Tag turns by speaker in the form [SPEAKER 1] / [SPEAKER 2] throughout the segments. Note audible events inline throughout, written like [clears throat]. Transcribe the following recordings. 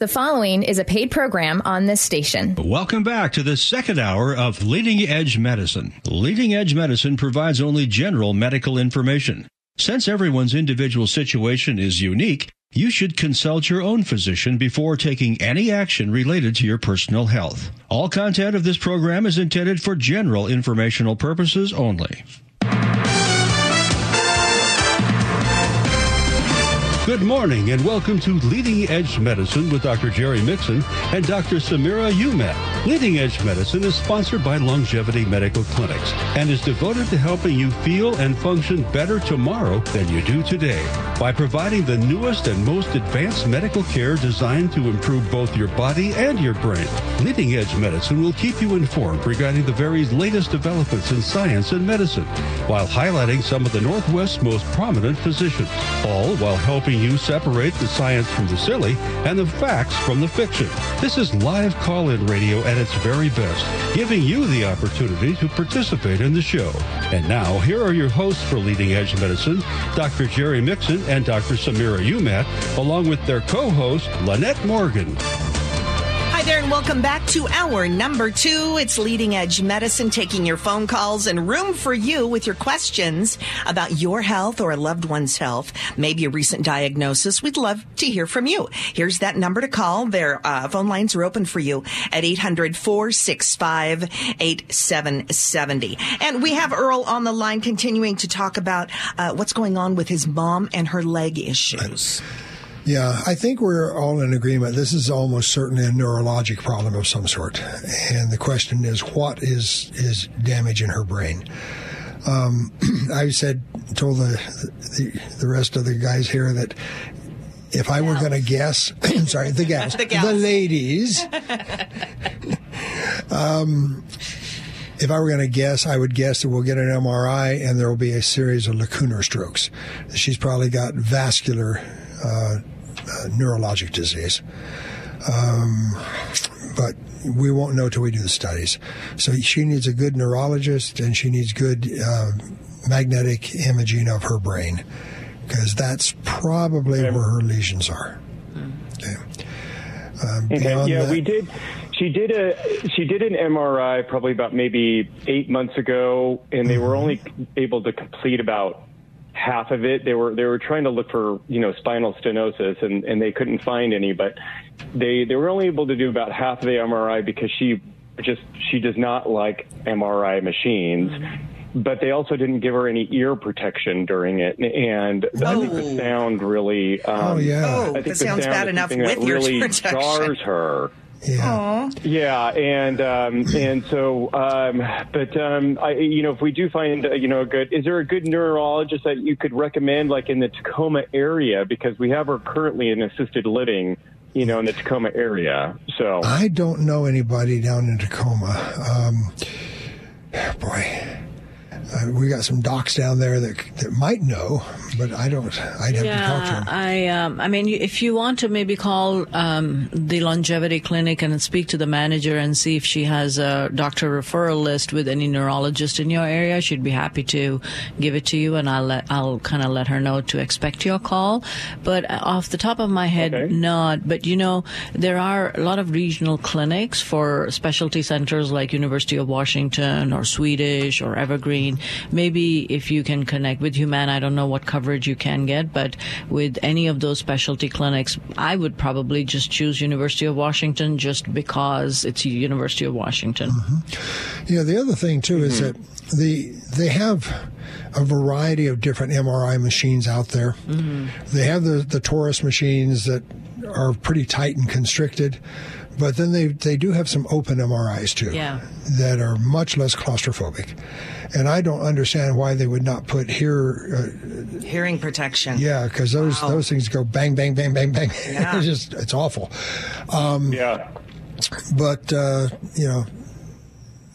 [SPEAKER 1] The following is a paid program on this station.
[SPEAKER 2] Welcome back to the second hour of Leading Edge Medicine. Leading Edge Medicine provides only general medical information. Since everyone's individual situation is unique, you should consult your own physician before taking any action related to your personal health. All content of this program is intended for general informational purposes only. Good morning and welcome to Leading Edge Medicine with Dr. Jerry Mixon and Dr. Samira Umat. Leading Edge Medicine is sponsored by Longevity Medical Clinics and is devoted to helping you feel and function better tomorrow than you do today by providing the newest and most advanced medical care designed to improve both your body and your brain. Leading Edge Medicine will keep you informed regarding the very latest developments in science and medicine while highlighting some of the Northwest's most prominent physicians, all while helping you separate the science from the silly and the facts from the fiction. This is live call-in radio at its very best, giving you the opportunity to participate in the show. And now, here are your hosts for Leading Edge Medicine, Dr. Jerry Mixon and Dr. Samira Umat, along with their co-host, Lynette Morgan.
[SPEAKER 3] There, and welcome back to hour number two. It's Leading Edge Medicine, taking your phone calls and room for you with your questions about your health or a loved one's health, maybe a recent diagnosis. We'd love to hear from you. Here's that number to call. Their uh, phone lines are open for you at 800 465 8770. And we have Earl on the line continuing to talk about uh, what's going on with his mom and her leg issues.
[SPEAKER 4] Yeah, I think we're all in agreement. This is almost certainly a neurologic problem of some sort, and the question is, what is is damage in her brain? Um, [clears throat] I said, told the, the the rest of the guys here that if I were going to guess, [clears throat] sorry, the gals, [laughs]
[SPEAKER 3] The gals.
[SPEAKER 4] the ladies. [laughs] um, if I were going to guess, I would guess that we'll get an MRI and there will be a series of lacunar strokes. She's probably got vascular uh, uh, neurologic disease. Um, but we won't know till we do the studies. So she needs a good neurologist and she needs good uh, magnetic imaging of her brain because that's probably where her lesions are. Okay. Um,
[SPEAKER 5] Okay, yeah,
[SPEAKER 4] that-
[SPEAKER 5] we did. She did a she did an MRI probably about maybe eight months ago, and they were only able to complete about half of it. They were they were trying to look for you know spinal stenosis, and and they couldn't find any. But they they were only able to do about half of the MRI because she just she does not like MRI machines. But they also didn't give her any ear protection during it, and I think the
[SPEAKER 3] Oh.
[SPEAKER 5] sound really. Um,
[SPEAKER 4] Oh, yeah.
[SPEAKER 3] Oh,
[SPEAKER 5] I think
[SPEAKER 3] that
[SPEAKER 5] the
[SPEAKER 3] sounds
[SPEAKER 5] sound
[SPEAKER 3] bad enough
[SPEAKER 5] something that
[SPEAKER 3] with ear
[SPEAKER 5] really [laughs]
[SPEAKER 3] protection.
[SPEAKER 5] jars her.
[SPEAKER 4] Yeah.
[SPEAKER 5] Yeah, and um, and so, um, but um, I, you know, if we do find, uh, you know, a good, is there a good neurologist that you could recommend, like in the Tacoma area, because we have her currently in assisted living, you know, in the Tacoma area. So
[SPEAKER 4] I don't know anybody down in Tacoma. Um, boy, uh, we got some docs down there that that might know, but I don't. I'd have to talk to
[SPEAKER 6] Yeah,
[SPEAKER 4] them.
[SPEAKER 6] I, um, I mean, if you want to maybe call um, the longevity clinic and speak to the manager and see if she has a doctor referral list with any neurologist in your area, she'd be happy to give it to you, and I'll let I'll kind of let her know to expect your call. But uh, off the top of my head,
[SPEAKER 5] Okay.
[SPEAKER 6] not. But you know, there are a lot of regional clinics for specialty centers like University of Washington or Swedish or Evergreen. Maybe if you can connect with Humana, I don't know what coverage you can get, but with any of those specialty clinics, I would probably just choose University of Washington just because it's University of Washington. Mm-hmm.
[SPEAKER 4] Yeah, the other thing too is mm-hmm. that the they have a variety of different MRI machines out there. Mm-hmm. They have the the Taurus machines that are pretty tight and constricted, but then they they do have some open MRIs too.
[SPEAKER 6] Yeah.
[SPEAKER 4] That are much less claustrophobic. And I don't understand why they would not put here uh,
[SPEAKER 3] Hearing protection.
[SPEAKER 4] Yeah, because those
[SPEAKER 3] Wow.
[SPEAKER 4] those things go bang bang bang bang bang. [laughs]
[SPEAKER 3] Yeah.
[SPEAKER 4] it's just it's awful.
[SPEAKER 5] yeah,
[SPEAKER 4] But uh, you know,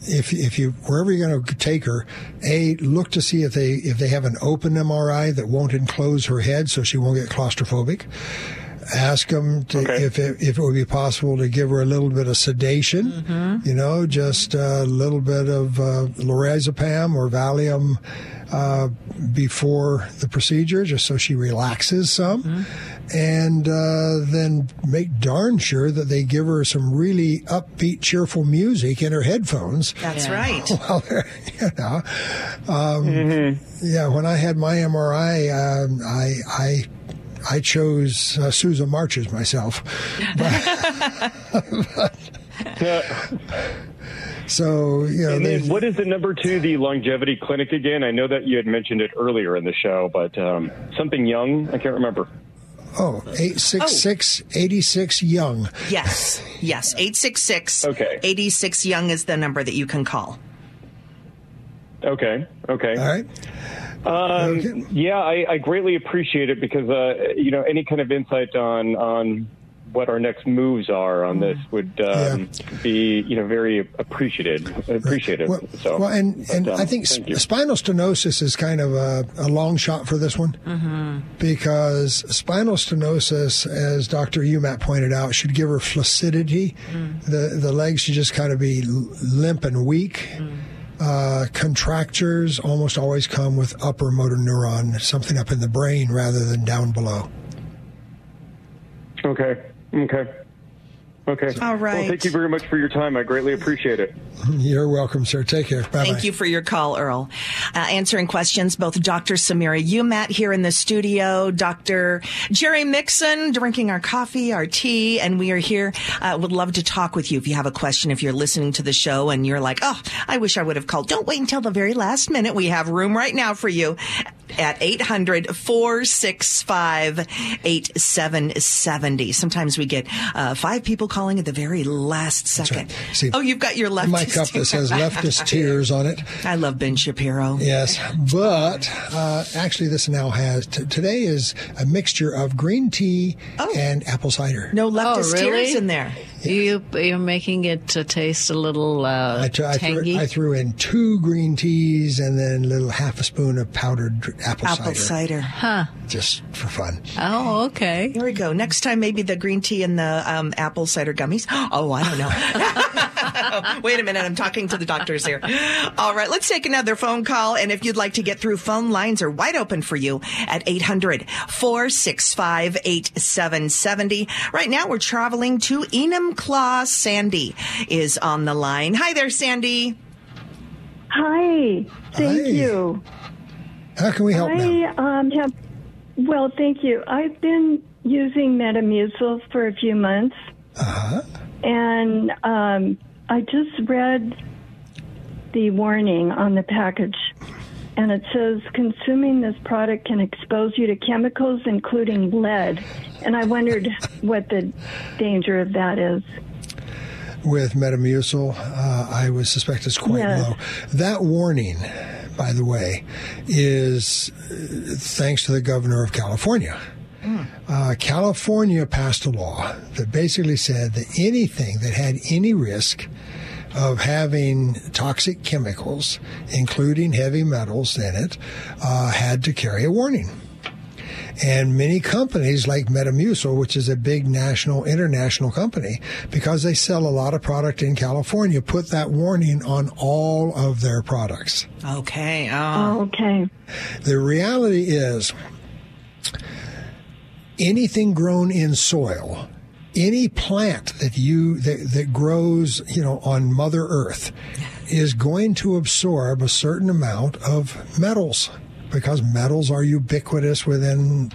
[SPEAKER 4] if if you wherever you're going to take her, a look to see if they if they have an open MRI that won't enclose her head, so she won't get claustrophobic. Ask them to,
[SPEAKER 5] Okay.
[SPEAKER 4] if it, if it would be possible to give her a little bit of sedation. You know, just a little bit of uh, lorazepam or Valium uh, before the procedure, just so she relaxes some, and uh, then make darn sure that they give her some really upbeat, cheerful music in her headphones.
[SPEAKER 3] That's
[SPEAKER 6] Yeah.
[SPEAKER 3] right. [laughs]
[SPEAKER 4] Well, [laughs] you know, um, yeah. When I had my MRI, um, I I I chose uh, Sousa Marches myself. [laughs] So you know,
[SPEAKER 5] And then what is the number to, the longevity clinic again? I know that you had mentioned it earlier in the show, but um, something young, I can't remember.
[SPEAKER 4] oh, 866 86 Young.
[SPEAKER 3] Yes. Yes. 866
[SPEAKER 5] Okay.
[SPEAKER 3] 86 Young is the number that you can call.
[SPEAKER 5] Okay, okay.
[SPEAKER 4] All right.
[SPEAKER 5] Um, [laughs]
[SPEAKER 4] Okay.
[SPEAKER 5] Yeah, I, I greatly appreciate it because uh, you know any kind of insight on on what our next moves are on this would um, be you know very appreciated appreciative.
[SPEAKER 4] Well,
[SPEAKER 5] so,
[SPEAKER 4] well, and,
[SPEAKER 5] but,
[SPEAKER 4] and
[SPEAKER 5] um,
[SPEAKER 4] I think sp- spinal stenosis is kind of a, a long shot for this one because spinal stenosis, as Dr. Umat pointed out, should give her flaccidity. The the legs should just kind of be limp and weak. Uh, contractures almost always come with upper motor neuron, something up in the brain rather than down below.
[SPEAKER 5] Okay, okay. Okay.
[SPEAKER 3] All right.
[SPEAKER 5] Well, thank you very much for your time. I greatly appreciate it.
[SPEAKER 4] You're welcome, sir. Take care. Bye
[SPEAKER 3] Thank you for your call, Earl. Uh, answering questions, both Dr. Samira Umat here in the studio, Dr. Jerry Mixon drinking our coffee, our tea, and we are here. Uh, would love to talk with you if you have a question. If you're listening to the show and you're like, oh, I wish I would have called. Don't wait until the very last minute. We have room right now for you at 800 465 8770. Sometimes we get uh, five people calling at the very last second.
[SPEAKER 4] right. See,
[SPEAKER 3] oh, you've got your left.
[SPEAKER 4] My cup that says leftist [laughs] tears on it.
[SPEAKER 3] I love Ben Shapiro.
[SPEAKER 4] Yes, but uh, actually, this now has t- today is a mixture of green tea and apple cider.
[SPEAKER 3] No leftist
[SPEAKER 6] Oh, really?
[SPEAKER 3] tears in there.
[SPEAKER 6] You you're making it to taste a little uh,
[SPEAKER 4] I, t- I,
[SPEAKER 6] tangy.
[SPEAKER 4] threw, I threw in two green teas and then a little half a spoon of powdered dr- apple,
[SPEAKER 3] Apple cider.
[SPEAKER 6] huh?
[SPEAKER 4] Just for fun.
[SPEAKER 6] Oh, okay.
[SPEAKER 3] Here we go. Next time, maybe the green tea and the um, apple cider gummies. [gasps] Oh, I don't know. [laughs] Wait a minute. I'm talking to the doctors here. All right. Let's take another phone call. And if you'd like to get through, phone lines are wide open for you at 800 465 8770. Right now, we're traveling to Enumclaw. Sandy is on the line. Hi there, Sandy.
[SPEAKER 7] Hi, thank
[SPEAKER 4] Hi.
[SPEAKER 7] you.
[SPEAKER 4] How can we help now?
[SPEAKER 7] I um, have, well, thank you. I've been using Metamucil for a few months,
[SPEAKER 4] Uh-huh.
[SPEAKER 7] and um, I just read the warning on the package, and it says consuming this product can expose you to chemicals, including lead. And I wondered what the danger of that is.
[SPEAKER 4] With Metamucil, uh, I would suspect it's quite
[SPEAKER 7] Yes.
[SPEAKER 4] low. That warning, by the way, is uh, thanks to the governor of California. Uh, California passed a law that basically said that anything that had any risk of having toxic chemicals, including heavy metals in it, uh, had to carry a warning. And many companies like Metamucil, which is a big national, international company, because they sell a lot of product in California, put that warning on all of their products.
[SPEAKER 3] Okay. Oh.
[SPEAKER 7] Oh, okay.
[SPEAKER 4] The reality is anything grown in soil, any plant that you that, that grows, you know, on Mother Earth is going to absorb a certain amount of metals because metals are ubiquitous within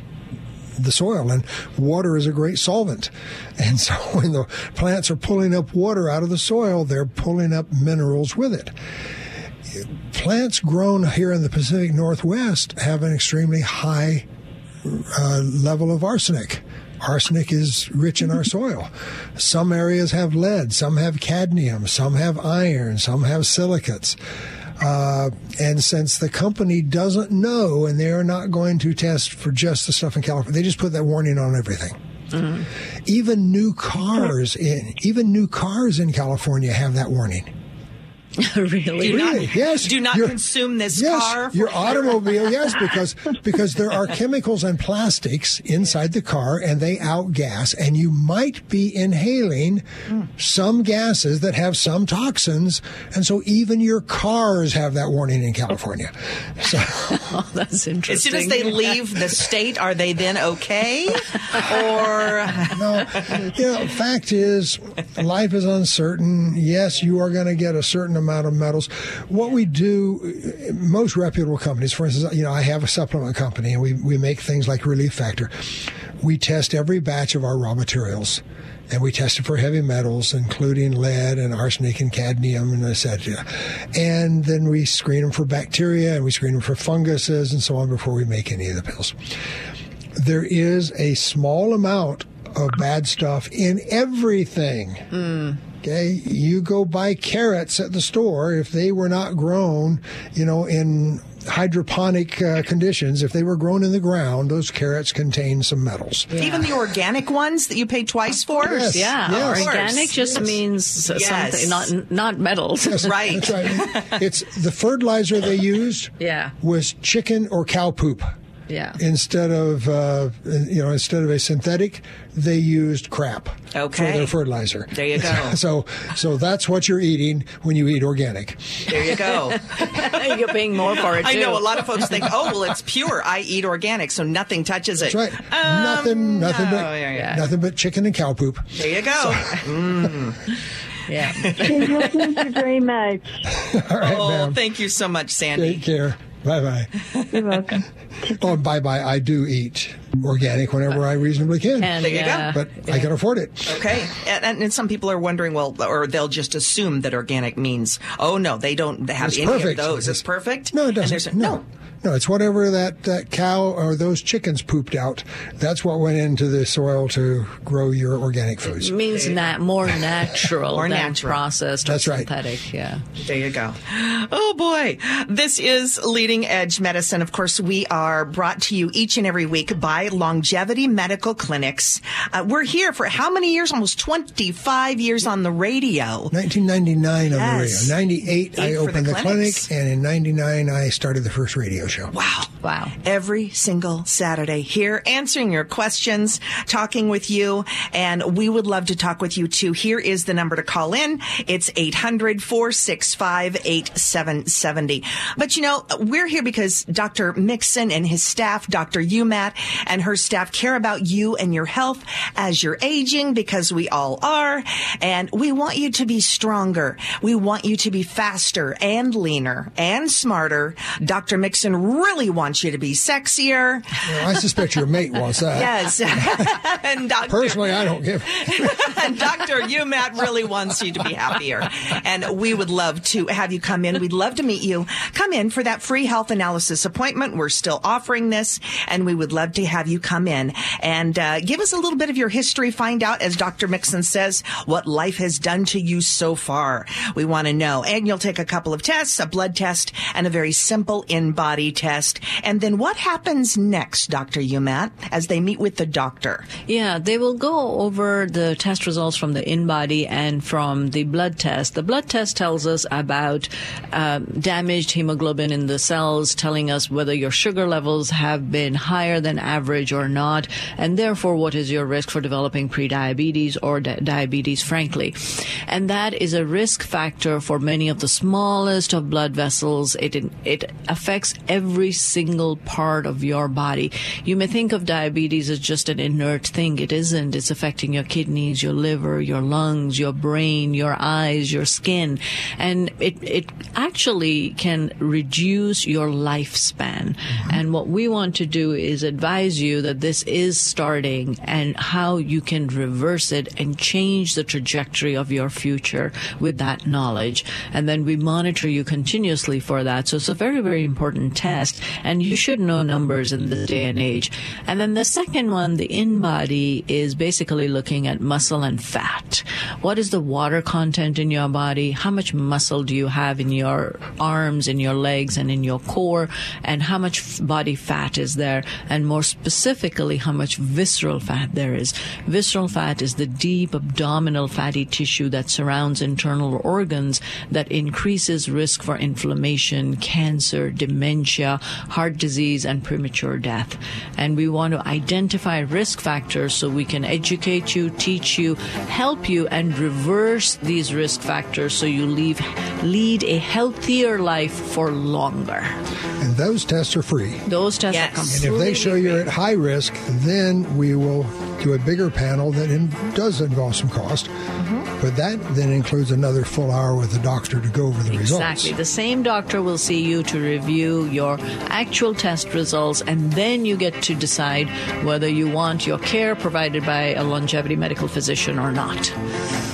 [SPEAKER 4] the soil and water is a great solvent. [laughs] And so when the plants are pulling up water out of the soil, they're pulling up minerals with it plants grown here in the Pacific Northwest have an extremely high uh, level of arsenic. Arsenic is rich in our [laughs] soil. Some areas have lead, some have cadmium, some have iron, some have silicates. Uh, and since the company doesn't know and they're not going to test for just the stuff in California, they just put that warning on everything. Even new cars in even new cars in California have that warning. [laughs]
[SPEAKER 6] really?
[SPEAKER 3] Do not,
[SPEAKER 4] Really? Yes.
[SPEAKER 3] Do not
[SPEAKER 4] Your-
[SPEAKER 3] consume this
[SPEAKER 4] yes,
[SPEAKER 3] car.
[SPEAKER 4] your
[SPEAKER 3] for-
[SPEAKER 4] automobile. Yes, [laughs] because because there are chemicals and plastics inside the car, and they outgas, and you might be inhaling some gases that have some toxins, and so even your cars have that warning in California. [laughs] So
[SPEAKER 6] Oh, that's interesting.
[SPEAKER 3] As soon as they leave the state, are they then okay? or
[SPEAKER 4] no, you know, fact is, life is uncertain. Yes, you are going to get a certain amount of metals. What we do, most reputable companies, for instance, you know, I have a supplement company, and we we make things like Relief Factor. We test every batch of our raw materials. And we test it for heavy metals, including lead and arsenic and cadmium and etc. And then we screen them for bacteria and we screen them for funguses and so on before we make any of the pills there is a small amount of bad stuff in everything. Okay, you go buy carrots at the store. If they were not grown, you know, in hydroponic uh, conditions, if they were grown in the ground, those carrots contain some metals.
[SPEAKER 3] even the organic ones that you pay twice for?
[SPEAKER 4] Yes.
[SPEAKER 6] yeah,
[SPEAKER 4] Yes.
[SPEAKER 6] organic just
[SPEAKER 4] Yes.
[SPEAKER 6] means
[SPEAKER 3] Yes.
[SPEAKER 6] something, not not metals.
[SPEAKER 4] Yes,
[SPEAKER 3] Right.
[SPEAKER 4] That's right. It's the fertilizer they used [laughs]
[SPEAKER 6] Yeah.
[SPEAKER 4] was chicken or cow poop.
[SPEAKER 6] Yeah.
[SPEAKER 4] Instead of uh, you know instead of a synthetic, they used crap
[SPEAKER 3] Okay.
[SPEAKER 4] for their fertilizer.
[SPEAKER 3] There you go. [laughs]
[SPEAKER 4] so so that's what you're eating when you eat organic.
[SPEAKER 3] There you go. [laughs]
[SPEAKER 6] You're paying more for it too.
[SPEAKER 3] I know a lot of folks think, oh, well, it's pure. I eat organic, so nothing touches it.
[SPEAKER 4] That's right. nothing nothing
[SPEAKER 3] no,
[SPEAKER 4] but
[SPEAKER 3] yeah, yeah.
[SPEAKER 4] nothing but chicken and cow poop.
[SPEAKER 3] There you go. [laughs]
[SPEAKER 6] Yeah.
[SPEAKER 7] Well, thank you very much.
[SPEAKER 4] All right,
[SPEAKER 3] Oh,
[SPEAKER 4] ma'am.
[SPEAKER 3] thank you so much, Sandy.
[SPEAKER 4] Take care. Bye bye.
[SPEAKER 7] You're welcome.
[SPEAKER 4] Oh, bye bye. I do eat organic whenever I reasonably can,
[SPEAKER 6] And,
[SPEAKER 3] There you go.
[SPEAKER 6] yeah.
[SPEAKER 4] but I can afford it.
[SPEAKER 3] Okay, and, and some people are wondering, well, or they'll just assume that organic means, oh no, they don't have
[SPEAKER 4] It's
[SPEAKER 3] any
[SPEAKER 4] perfect.
[SPEAKER 3] of those. It's
[SPEAKER 4] It's-
[SPEAKER 3] perfect.
[SPEAKER 4] No, it doesn't.
[SPEAKER 3] there's-
[SPEAKER 4] no. No, it's whatever that, that cow or those chickens pooped out. That's what went into the soil to grow your organic foods.
[SPEAKER 6] It means na- more natural
[SPEAKER 3] More
[SPEAKER 6] than
[SPEAKER 3] natural.
[SPEAKER 6] processed
[SPEAKER 4] That's
[SPEAKER 6] or
[SPEAKER 4] right.
[SPEAKER 6] synthetic. Yeah.
[SPEAKER 3] There you go. Oh boy. This is Leading Edge Medicine. Of course, we are brought to you each and every week by Longevity Medical Clinics. Uh, we're here for how many years? Almost 25 years on the radio.
[SPEAKER 4] 1999 on the radio. 98 I
[SPEAKER 3] Eight for
[SPEAKER 4] opened
[SPEAKER 3] the
[SPEAKER 4] the, clinic, and in 99 I started the first radio show.
[SPEAKER 3] Wow.
[SPEAKER 6] Wow.
[SPEAKER 3] Every single Saturday here, answering your questions, talking with you, and we would love to talk with you too. Here is the number to call in. It's 800 465 8770. But you know, we're here because Dr. Mixon and his staff, Dr. Umat and her staff care about you and your health as you're aging because we all are. And we want you to be stronger. We want you to be faster and leaner and smarter. Dr. Mixon really wants you to be sexier.
[SPEAKER 4] Well, I suspect your mate wants that.
[SPEAKER 3] Yes. [laughs] and Dr.
[SPEAKER 4] Personally, I don't give.
[SPEAKER 3] and Dr. Umat really wants you to be happier. And we would love to have you come in. We'd love to meet you. Come in for that free health analysis appointment. We're still offering this, and we would love to have you come in and uh, give us a little bit of your history. Find out, as Dr. Mixon says, what life has done to you so far. We want to know. And you'll take a couple of tests, a blood test, and a very simple test. And then what happens next, Dr. Umat, as they meet with the doctor?
[SPEAKER 6] Yeah, they will go over the test results from the InBody and from the blood test. The blood test tells us about um, damaged hemoglobin in the cells, telling us whether your sugar levels have been higher than average or not, and therefore what is your risk for developing prediabetes or di- diabetes, frankly. And that is a risk factor for many of the smallest of blood vessels. It, it affects every single part of your body. You may think of diabetes as just an inert thing. It isn't. It's affecting your kidneys, your liver, your lungs, your brain, your eyes, your skin. And it, it actually can reduce your lifespan. Mm-hmm. And what we want to do is advise you that this is starting and how you can reverse it and change the trajectory of your future with that knowledge. And then we monitor you continuously for that. So it's a very, very important test. And you should know numbers in this day and age. And then the second one, the InBody, is basically looking at muscle and fat. what is the water content in your body, how much muscle do you have in your arms, in your legs, and in your core, and how much body fat is there, and more specifically, how much visceral fat there is. Visceral fat is the deep abdominal fatty tissue that surrounds internal organs that increases risk for inflammation, cancer, dementia, heart disease, and premature death. And we want to identify risk factors so we can educate you, teach you, help you, and reverse these risk factors so you leave, lead a healthier life for longer.
[SPEAKER 4] And those tests are free.
[SPEAKER 6] Those tests
[SPEAKER 3] Yes.
[SPEAKER 6] are
[SPEAKER 3] And
[SPEAKER 4] And if they show you're at high risk, then we will do a bigger panel that in, does involve some cost. Mm-hmm. But that then includes another full hour with the doctor to go over the
[SPEAKER 6] Exactly.
[SPEAKER 4] results. Exactly.
[SPEAKER 6] The same doctor will see you to review your actual test results, and then you get to decide whether you want your care provided by a longevity medical physician or not.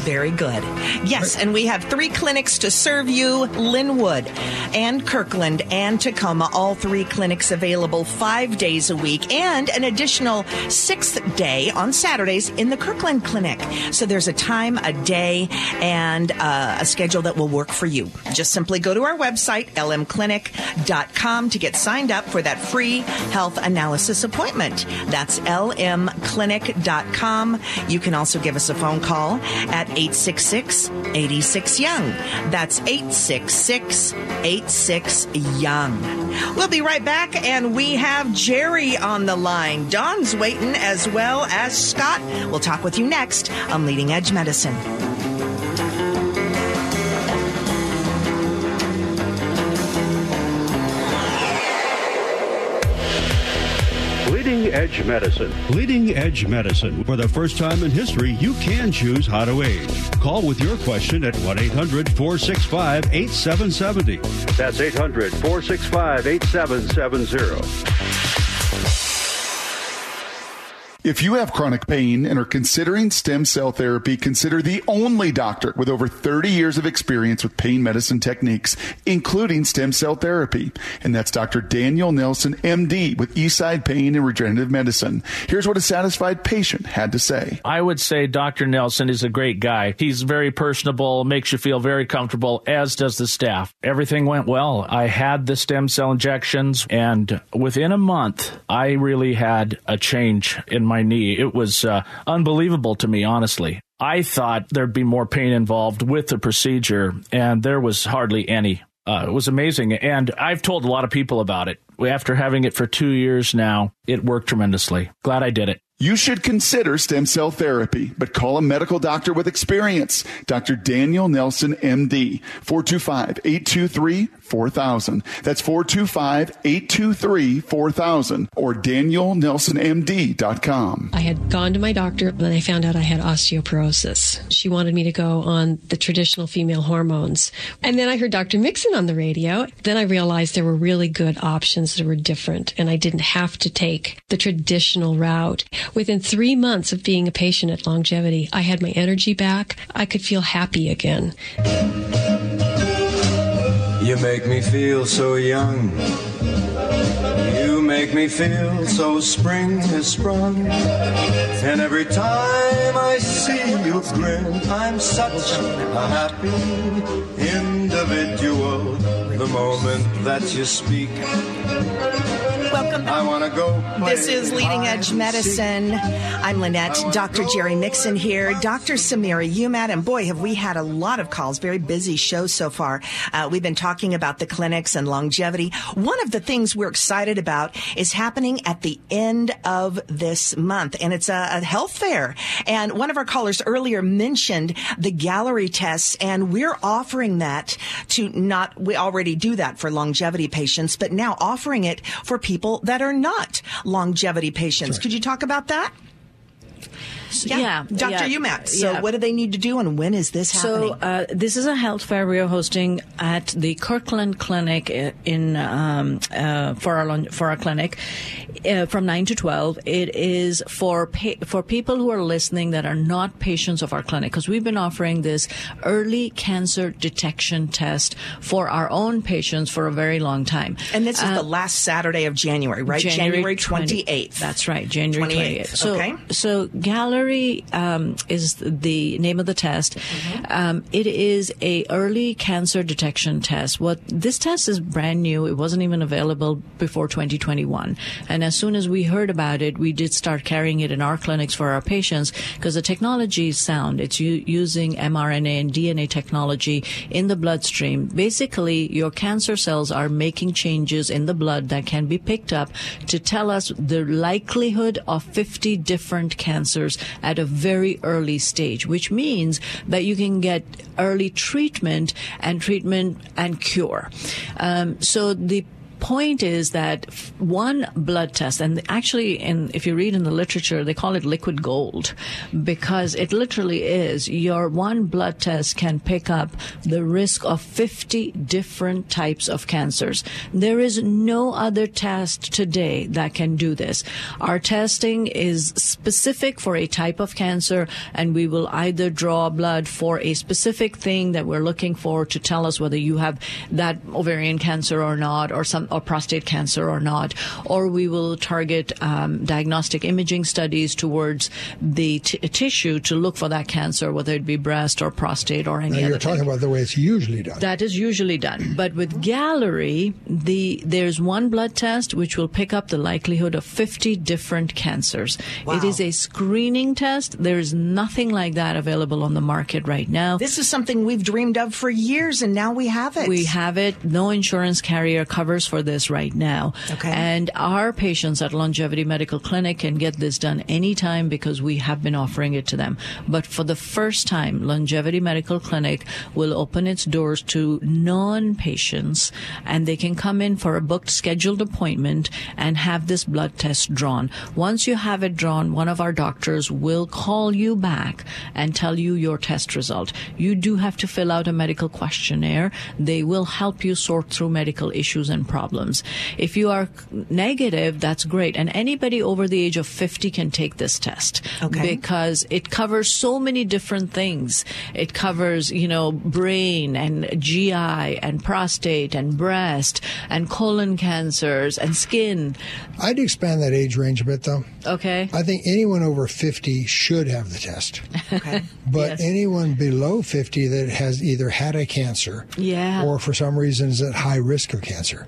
[SPEAKER 3] Very good. Yes, and we have three clinics to serve you Lynnwood and Kirkland and Tacoma. All three clinics available five days a week and an additional sixth day on Saturdays in the Kirkland Clinic. So there's a time, a day, and uh, a schedule that will work for you. Just simply go to our website, lmclinic.com, to get signed up for that free health analysis appointment. That's lmclinic.com. You can also give us a phone call at 866 86 Young. That's 866 86 Young. We'll be right back, and we have Jerry on the line. Don's waiting as well as Scott. We'll talk with you next on Leading Edge Medicine.
[SPEAKER 2] Leading Edge Medicine. Leading Edge Medicine. For the first time in history, you can choose how to age. Call with your question at 1 800 465 8770. That's 800 465 8770.
[SPEAKER 8] If you have chronic pain and are considering stem cell therapy, consider the only doctor with over 30 years of experience with pain medicine techniques, including stem cell therapy. And that's Dr. Daniel Nelson, MD, with Eastside Pain and Regenerative Medicine. Here's what a satisfied patient had to say.
[SPEAKER 9] I would say Dr. Nelson is a great guy. He's very personable, makes you feel very comfortable, as does the staff. Everything went well. I had the stem cell injections, and within a month, I really had a change in my knee. It was uh, unbelievable to me, honestly. I thought there'd be more pain involved with the procedure, and there was hardly any. Uh, it was amazing. And I've told a lot of people about it. After having it for two years now, it worked tremendously. Glad I did it.
[SPEAKER 8] You should consider stem cell therapy, but call a medical doctor with experience. Dr. Daniel Nelson, MD, 425-823-4000. That's 425-823-4000 or danielnelsonmd.com.
[SPEAKER 10] I had gone to my doctor and I found out I had osteoporosis. She wanted me to go on the traditional female hormones. And then I heard Dr. Mixon on the radio. Then I realized there were really good options that were different and I didn't have to take the traditional route. Within three months of being a patient at Longevity, I had my energy back. I could feel happy again.
[SPEAKER 11] You make me feel so young. You make me feel so spring has sprung. And every time I see you grin, I'm such a happy individual. The moment that you speak,
[SPEAKER 3] Welcome back.
[SPEAKER 11] I want to go.
[SPEAKER 3] This is Leading Edge Medicine. I'm Lynette. Dr. Jerry Mixon here. Dr. Samira Umat. And boy, have we had a lot of calls. Very busy show so far. Uh, we've been talking about the clinics and longevity. One of the things we're excited about is happening at the end of this month. And it's a, a health fair. And one of our callers earlier mentioned the Galleri tests. And we're offering that to not, we already do that for longevity patients, but now offering it for people that are not longevity patients. Could you talk about that?
[SPEAKER 6] Yeah,
[SPEAKER 3] Dr.
[SPEAKER 6] yeah,
[SPEAKER 3] Umat. So,
[SPEAKER 6] yeah.
[SPEAKER 3] what do they need to do, and when is this happening?
[SPEAKER 6] So uh, this is a health fair we are hosting at the Kirkland Clinic in um, uh, for our for our clinic uh, from nine to twelve. It is for pa- for people who are listening that are not patients of our clinic because we've been offering this early cancer detection test for our own patients for a very long time.
[SPEAKER 3] and this is
[SPEAKER 6] Uh,
[SPEAKER 3] the last Saturday of January, right?
[SPEAKER 6] January
[SPEAKER 3] 28th.
[SPEAKER 6] That's right, January
[SPEAKER 3] 28th,
[SPEAKER 6] 28th. So,
[SPEAKER 3] okay.
[SPEAKER 6] so Um, is the name of the test. Um, it is a early cancer detection test. What this test is brand new. It wasn't even available before 2021. And as soon as we heard about it, we did start carrying it in our clinics for our patients because the technology is sound. It's u- using mRNA and DNA technology in the bloodstream. Basically, your cancer cells are making changes in the blood that can be picked up to tell us the likelihood of 50 different cancers at a very early stage, which means that you can get early treatment and treatment and cure. Um, so the point is that one blood test, and actually, in, if you read in the literature, they call it liquid gold because it literally is. Your one blood test can pick up the risk of 50 different types of cancers. There is no other test today that can do this. Our testing is specific for a type of cancer, and we will either draw blood for a specific thing that we're looking for to tell us whether you have that ovarian cancer or not, or some or prostate cancer or not, or we will target um, diagnostic imaging studies towards the t- tissue to look for that cancer, whether it be breast or prostate or any
[SPEAKER 4] Now you're talking
[SPEAKER 6] thing.
[SPEAKER 4] about the way it's usually done.
[SPEAKER 6] That is usually done. But with Galleri, the there's one blood test which will pick up the likelihood of 50 different cancers. Wow. It is a screening test. There is nothing like that available on the market right now.
[SPEAKER 3] This is something we've dreamed of for years, and now we have it.
[SPEAKER 6] We have it. No insurance carrier covers for this right now.
[SPEAKER 3] Okay.
[SPEAKER 6] And our patients at Longevity Medical Clinic can get this done anytime because we have been offering it to them. But for the first time, Longevity Medical Clinic will open its doors to non-patients and they can come in for a booked scheduled appointment and have this blood test drawn. Once you have it drawn, one of our doctors will call you back and tell you your test result. You do have to fill out a medical questionnaire. They will help you sort through medical issues and problems. If you are negative, that's great. And anybody over the age of 50 can take this test.
[SPEAKER 3] Okay.
[SPEAKER 6] Because it covers so many different things. It covers, you know, brain and GI and prostate and breast and colon cancers and skin.
[SPEAKER 4] I'd expand that age range a bit, though.
[SPEAKER 6] Okay.
[SPEAKER 4] I think anyone over 50 should have the test.
[SPEAKER 3] Okay. [laughs]
[SPEAKER 4] But
[SPEAKER 6] Yes.
[SPEAKER 4] anyone below 50 that has either had a cancer
[SPEAKER 6] Yeah.
[SPEAKER 4] or for some reason is at high risk of cancer.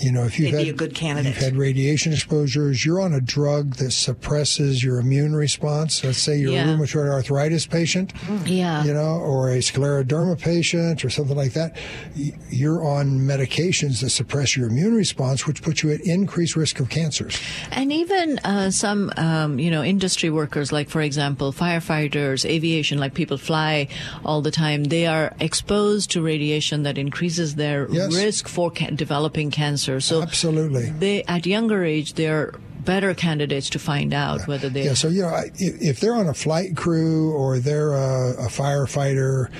[SPEAKER 4] You know, if you've
[SPEAKER 3] They'd
[SPEAKER 4] had
[SPEAKER 3] be a good candidate.
[SPEAKER 4] you've had radiation exposures, you're on a drug that suppresses your immune response. Let's say you're
[SPEAKER 6] Yeah.
[SPEAKER 4] a rheumatoid arthritis patient,
[SPEAKER 6] Yeah.
[SPEAKER 4] you know, or a scleroderma patient or something like that. You're on medications that suppress your immune response, which puts you at increased risk of cancers.
[SPEAKER 6] And even uh, some, um, you know, industry workers, like for example, firefighters, aviation, like people fly all the time, they are exposed to radiation that increases their
[SPEAKER 4] Yes.
[SPEAKER 6] risk for ca- developing cancer. So
[SPEAKER 4] Absolutely.
[SPEAKER 6] they, at younger age, they're better candidates to find out whether they.
[SPEAKER 4] Yeah, so you know, if, if they're on a flight crew or they're a, a firefighter,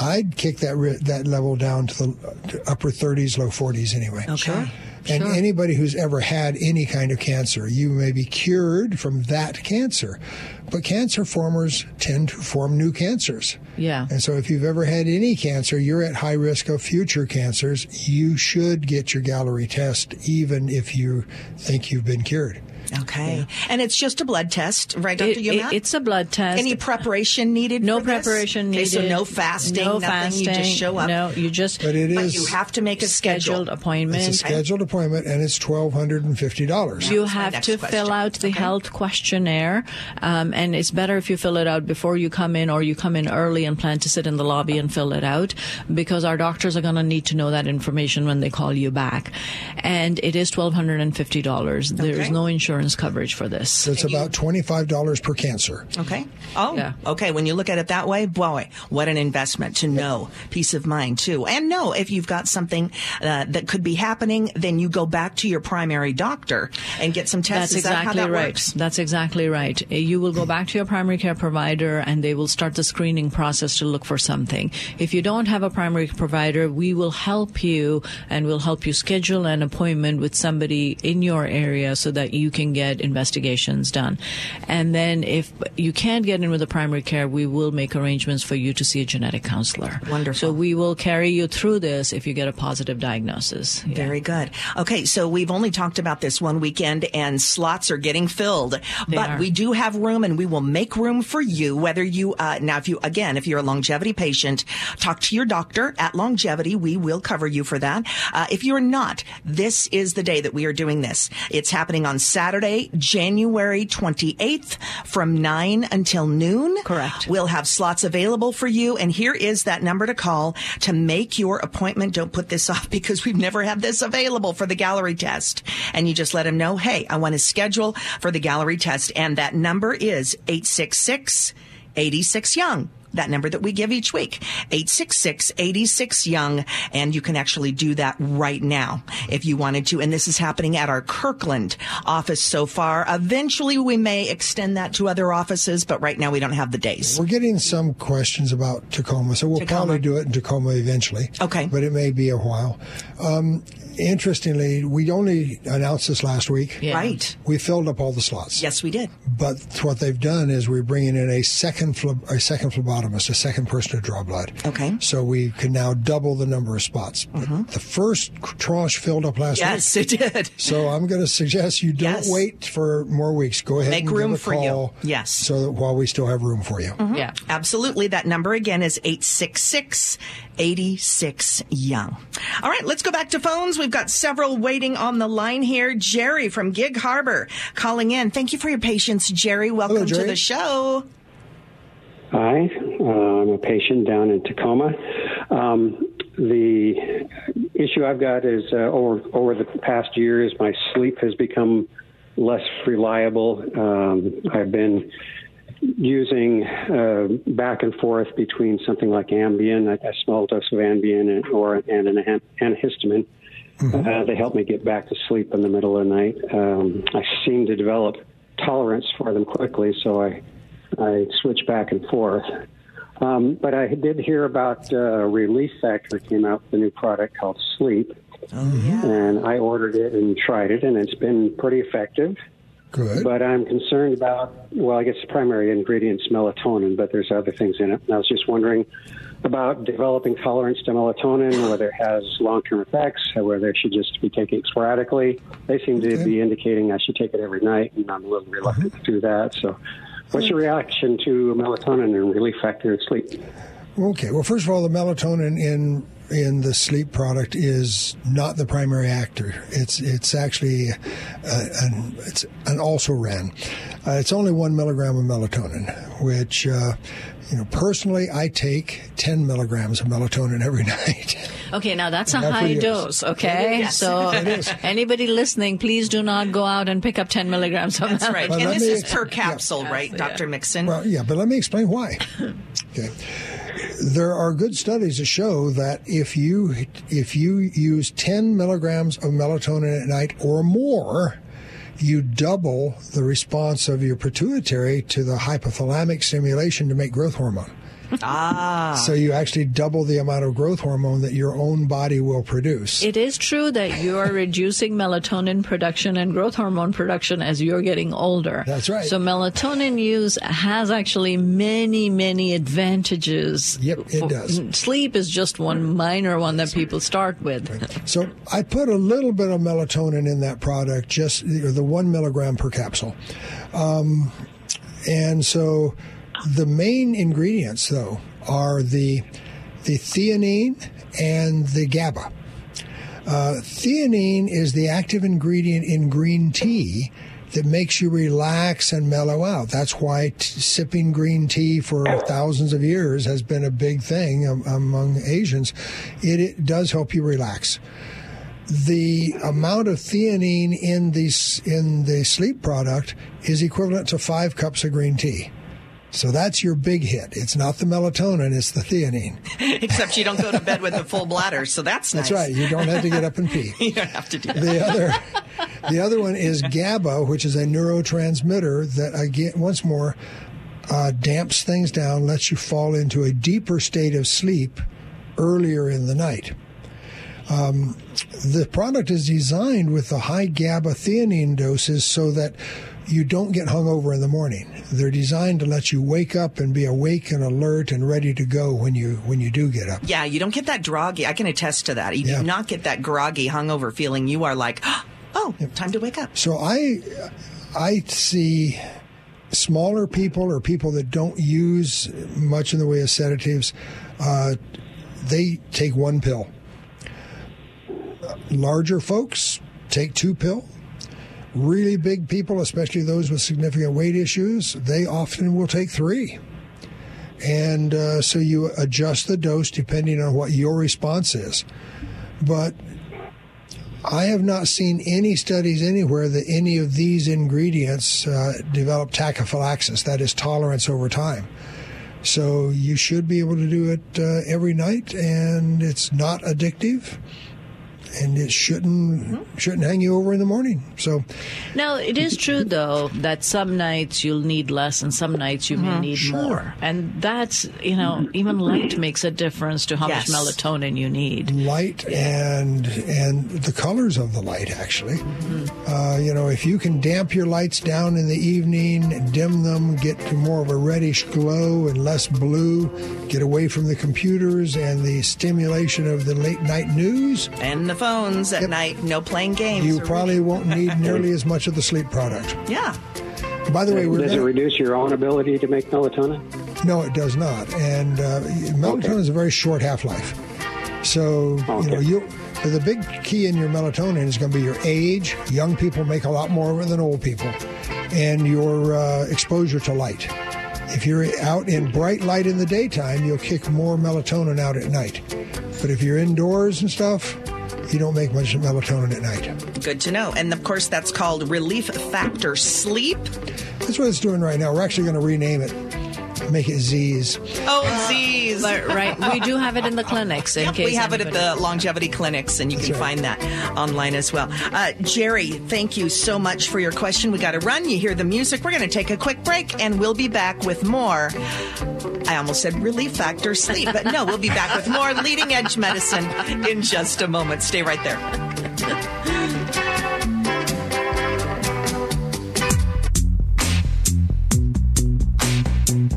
[SPEAKER 4] I'd kick that ri- that level down to the upper 30s, low 40s anyway.
[SPEAKER 3] Okay.
[SPEAKER 4] And anybody who's ever had any kind of cancer, you may be cured from that cancer, but cancer formers tend to form new cancers.
[SPEAKER 6] Yeah.
[SPEAKER 4] And so if you've ever had any cancer, you're at high risk of future cancers. You should get your Galleri test, even if you think you've been cured.
[SPEAKER 3] Okay. And it's just a blood test, right, Dr.
[SPEAKER 6] It- it- it's a blood test.
[SPEAKER 3] Any preparation needed?
[SPEAKER 6] no
[SPEAKER 3] for this?
[SPEAKER 6] preparation
[SPEAKER 3] Okay,
[SPEAKER 6] needed.
[SPEAKER 3] so no fasting,
[SPEAKER 6] No
[SPEAKER 3] nothing.
[SPEAKER 6] fasting.
[SPEAKER 3] You just show up.
[SPEAKER 6] No, you just.
[SPEAKER 4] But it
[SPEAKER 3] But
[SPEAKER 4] is
[SPEAKER 3] you have to make a
[SPEAKER 6] scheduled
[SPEAKER 3] schedule.
[SPEAKER 6] appointment.
[SPEAKER 4] It's a scheduled appointment, and it's twelve hundred and fifty dollars.
[SPEAKER 6] You have to
[SPEAKER 3] question.
[SPEAKER 6] fill out the
[SPEAKER 3] Okay.
[SPEAKER 6] health questionnaire, um, and it's better if you fill it out before you come in, or you come in early and plan to sit in the lobby and fill it out, because our doctors are going to need to know that information when they call you back. And it is twelve hundred and fifty dollars. There is no insurance coverage for this.
[SPEAKER 4] So it's about twenty-five dollars per cancer.
[SPEAKER 3] Okay. Oh,
[SPEAKER 6] Yeah.
[SPEAKER 3] okay. When you look at it that way, boy, what an investment to know. Peace of mind, too. And know if you've got something uh, that could be happening, then you go back to your primary doctor and get some tests.
[SPEAKER 6] That's
[SPEAKER 3] Is that
[SPEAKER 6] exactly
[SPEAKER 3] that
[SPEAKER 6] right.
[SPEAKER 3] works?
[SPEAKER 6] That's exactly right. Uh, You will go back to your primary care provider and they will start the screening process to look for something. If you don't have a primary provider, we will help you and we'll help you schedule an appointment with somebody in your area so that you can can get investigations done. And then if you can't get in with the primary care, we will make arrangements for you to see a genetic counselor.
[SPEAKER 3] Wonderful.
[SPEAKER 6] So we will carry you through this if you get a positive diagnosis. Yeah.
[SPEAKER 3] Very good. Okay, so we've only talked about this one weekend and slots are getting filled,
[SPEAKER 6] They
[SPEAKER 3] but
[SPEAKER 6] are.
[SPEAKER 3] we do have room and we will make room for you. Whether you, uh, now if you, again, if you're a longevity patient, talk to your doctor at longevity. We will cover you for that. Uh, if you're not, this is the day that we are doing this. It's happening on Saturday, January 28th from 9 until noon.
[SPEAKER 6] Correct.
[SPEAKER 3] We'll have slots available for you. And here is that number to call to make your appointment. Don't put this [laughs] off because we've never had this available for the Galleri test. And you just let them know, hey, I want to schedule for the Galleri test. And that number is 866 86 Young. That number that we give each week, 866-86-YOUNG. And you can actually do that right now if you wanted to. And this is happening at our Kirkland office so far. Eventually we may extend that to other offices, but right now we don't have the days.
[SPEAKER 4] We're getting some questions about Tacoma, so we'll
[SPEAKER 3] Tacoma.
[SPEAKER 4] probably do it in Tacoma eventually.
[SPEAKER 3] Okay.
[SPEAKER 4] But it may be a while. Um, interestingly, we only announced this last week.
[SPEAKER 6] Yeah.
[SPEAKER 3] Right.
[SPEAKER 4] We filled up all the slots.
[SPEAKER 3] Yes, we did.
[SPEAKER 4] But what they've done is we're bringing in a second phleb- a second phlebotomist, a second person to draw blood.
[SPEAKER 3] Okay. Mm-hmm.
[SPEAKER 4] So we can now double the number of spots. But The first tranche filled up last week.
[SPEAKER 3] Yes, it did.
[SPEAKER 4] So I'm going to suggest you don't
[SPEAKER 3] Yes.
[SPEAKER 4] wait for more weeks. Go ahead
[SPEAKER 3] Make
[SPEAKER 4] and
[SPEAKER 3] room
[SPEAKER 4] give a
[SPEAKER 3] for you. Yes.
[SPEAKER 4] So that while we still have room for you.
[SPEAKER 6] Yeah.
[SPEAKER 3] Absolutely. That number again is 866 86 Young. All right, let's go back to phones. We've got several waiting on the line here. Jerry from Gig Harbor calling in. Thank you for your patience, Jerry. Welcome
[SPEAKER 4] Hello,
[SPEAKER 3] to the show.
[SPEAKER 12] Hi, uh, I'm a patient down in Tacoma. Um, the issue I've got is uh, over over the past years, my sleep has become less reliable. Um, I've been using uh, back and forth between something like Ambien, a, a small dose of Ambien, and, or and an an- antihistamine. Uh, they help me get back to sleep in the middle of the night. Um, I seem to develop tolerance for them quickly, so I I switch back and forth. Um, but I did hear about uh, Relief Factor came out with a new product called Sleep, and I ordered it and tried it, and it's been pretty effective.
[SPEAKER 4] Good.
[SPEAKER 12] But I'm concerned about, well, I guess the primary ingredient's melatonin, but there's other things in it. And I was just wondering about developing tolerance to melatonin, whether it has long term effects, or whether I should just be taking it sporadically. They seem to
[SPEAKER 4] Okay.
[SPEAKER 12] be indicating I should take it every night, and I'm a little reluctant
[SPEAKER 4] Mm-hmm.
[SPEAKER 12] to do that. So, what's your reaction to melatonin and relief factor in sleep?
[SPEAKER 4] Okay. Well, first of all, the melatonin in in the sleep product is not the primary actor. It's it's actually uh, an it's an also ran. Uh, it's only one milligram of melatonin, which uh, you know personally I take ten milligrams of melatonin every [laughs] night.
[SPEAKER 6] Okay, now that's a
[SPEAKER 4] Not
[SPEAKER 6] high
[SPEAKER 4] you.
[SPEAKER 6] dose, okay?
[SPEAKER 3] Yes.
[SPEAKER 6] So [laughs] anybody listening, please do not go out and pick up 10 milligrams of
[SPEAKER 3] That's right.
[SPEAKER 4] Well,
[SPEAKER 3] and this is
[SPEAKER 4] ex-
[SPEAKER 3] per
[SPEAKER 4] yeah.
[SPEAKER 3] capsule, right, Dr. Mixon?
[SPEAKER 4] Well, yeah, but let me explain why. [laughs] Okay. There are good studies that show that if you if you use 10 milligrams of melatonin at night or more, you double the response of your pituitary to the hypothalamic stimulation to make growth hormone.
[SPEAKER 3] Ah.
[SPEAKER 4] So you actually double the amount of growth hormone that your own body will produce.
[SPEAKER 6] It is true that you are reducing melatonin production and growth hormone production as you're getting older.
[SPEAKER 4] That's right.
[SPEAKER 6] So melatonin use has actually many, many advantages.
[SPEAKER 4] Yep, it does.
[SPEAKER 6] Sleep is just one minor one that people start with.
[SPEAKER 4] So I put a little bit of melatonin in that product, just the, the one milligram per capsule. Um, and so the main ingredients, though, are the the theanine and the GABA. Uh, theanine is the active ingredient in green tea that makes you relax and mellow out. That's why t- sipping green tea for thousands of years has been a big thing um, among Asians. It, it does help you relax. The amount of theanine in the in the sleep product is equivalent to five cups of green tea. So that's your big hit. It's not the melatonin; it's the theanine. [laughs]
[SPEAKER 3] Except you don't go to bed with a full bladder, so that's
[SPEAKER 4] That's
[SPEAKER 3] nice.
[SPEAKER 4] right. You don't have to get up and pee. [laughs]
[SPEAKER 3] You don't have to do that.
[SPEAKER 4] the other [laughs] the other one is GABA, which is a neurotransmitter that again once more uh, damps things down, lets you fall into a deeper state of sleep earlier in the night. Um, the product is designed with the high GABA theanine doses so that you don't get hungover in the morning. They're designed to let you wake up and be awake and alert and ready to go when you when you do get up.
[SPEAKER 3] Yeah, you don't get that groggy. I can attest to that. You
[SPEAKER 4] Yeah.
[SPEAKER 3] do not get that groggy hungover feeling. You are like, [gasps] oh, time to wake up.
[SPEAKER 4] So I I see smaller people or people that don't use much in the way of sedatives. Uh, they take one pill. Larger folks take two pill. Really big people, especially those with significant weight issues, they often will take three. And uh, so you adjust the dose depending on what your response is. But I have not seen any studies anywhere that any of these ingredients uh, develop tachyphylaxis, that is tolerance over time. So you should be able to do it uh, every night, and it's not addictive, and it shouldn't shouldn't hang you over in the morning. So
[SPEAKER 6] Now, it is true, though, that some nights you'll need less and some nights you may mm-hmm. need more. And that's, you know, even light mm-hmm. makes a difference to how
[SPEAKER 3] Yes.
[SPEAKER 6] much melatonin you need.
[SPEAKER 4] light and and the colors of the light actually mm-hmm. uh, you know if you can damp your lights down in the evening dim them get to more of a reddish glow and less blue get away from the computers and the stimulation of the late night news
[SPEAKER 3] And the phones at night, no playing games.
[SPEAKER 4] you
[SPEAKER 3] or
[SPEAKER 4] probably won't need nearly as much of the sleep product
[SPEAKER 3] Yeah.
[SPEAKER 4] by the way we're
[SPEAKER 12] Does it
[SPEAKER 4] gonna-
[SPEAKER 12] reduce your own ability to make melatonin?
[SPEAKER 4] No, it does not. And uh, melatonin is a very short half life. So you know you. The big key in your melatonin is going to be your age. Young people make a lot more of it than old people, and your uh, exposure to light. If you're out in bright light in the daytime, you'll kick more melatonin out at night. But if you're indoors and stuff, you don't make much melatonin at night.
[SPEAKER 3] Good to know. And of course, that's called Relief Factor Sleep.
[SPEAKER 4] That's what it's doing right now. We're actually going to rename it, make it Z's.
[SPEAKER 3] Oh, Z's.
[SPEAKER 6] But right, we do have it in the clinics in
[SPEAKER 3] Yep,
[SPEAKER 6] case
[SPEAKER 3] we have it at the longevity clinics, and you can
[SPEAKER 4] right.
[SPEAKER 3] find that online as well. Uh, Jerry, thank you so much for your question. We got to run. You hear the music. We're going to take a quick break, and we'll be back with more. I almost said relief factor sleep, but no, we'll be back with more leading edge medicine in just a moment. Stay right there. [laughs]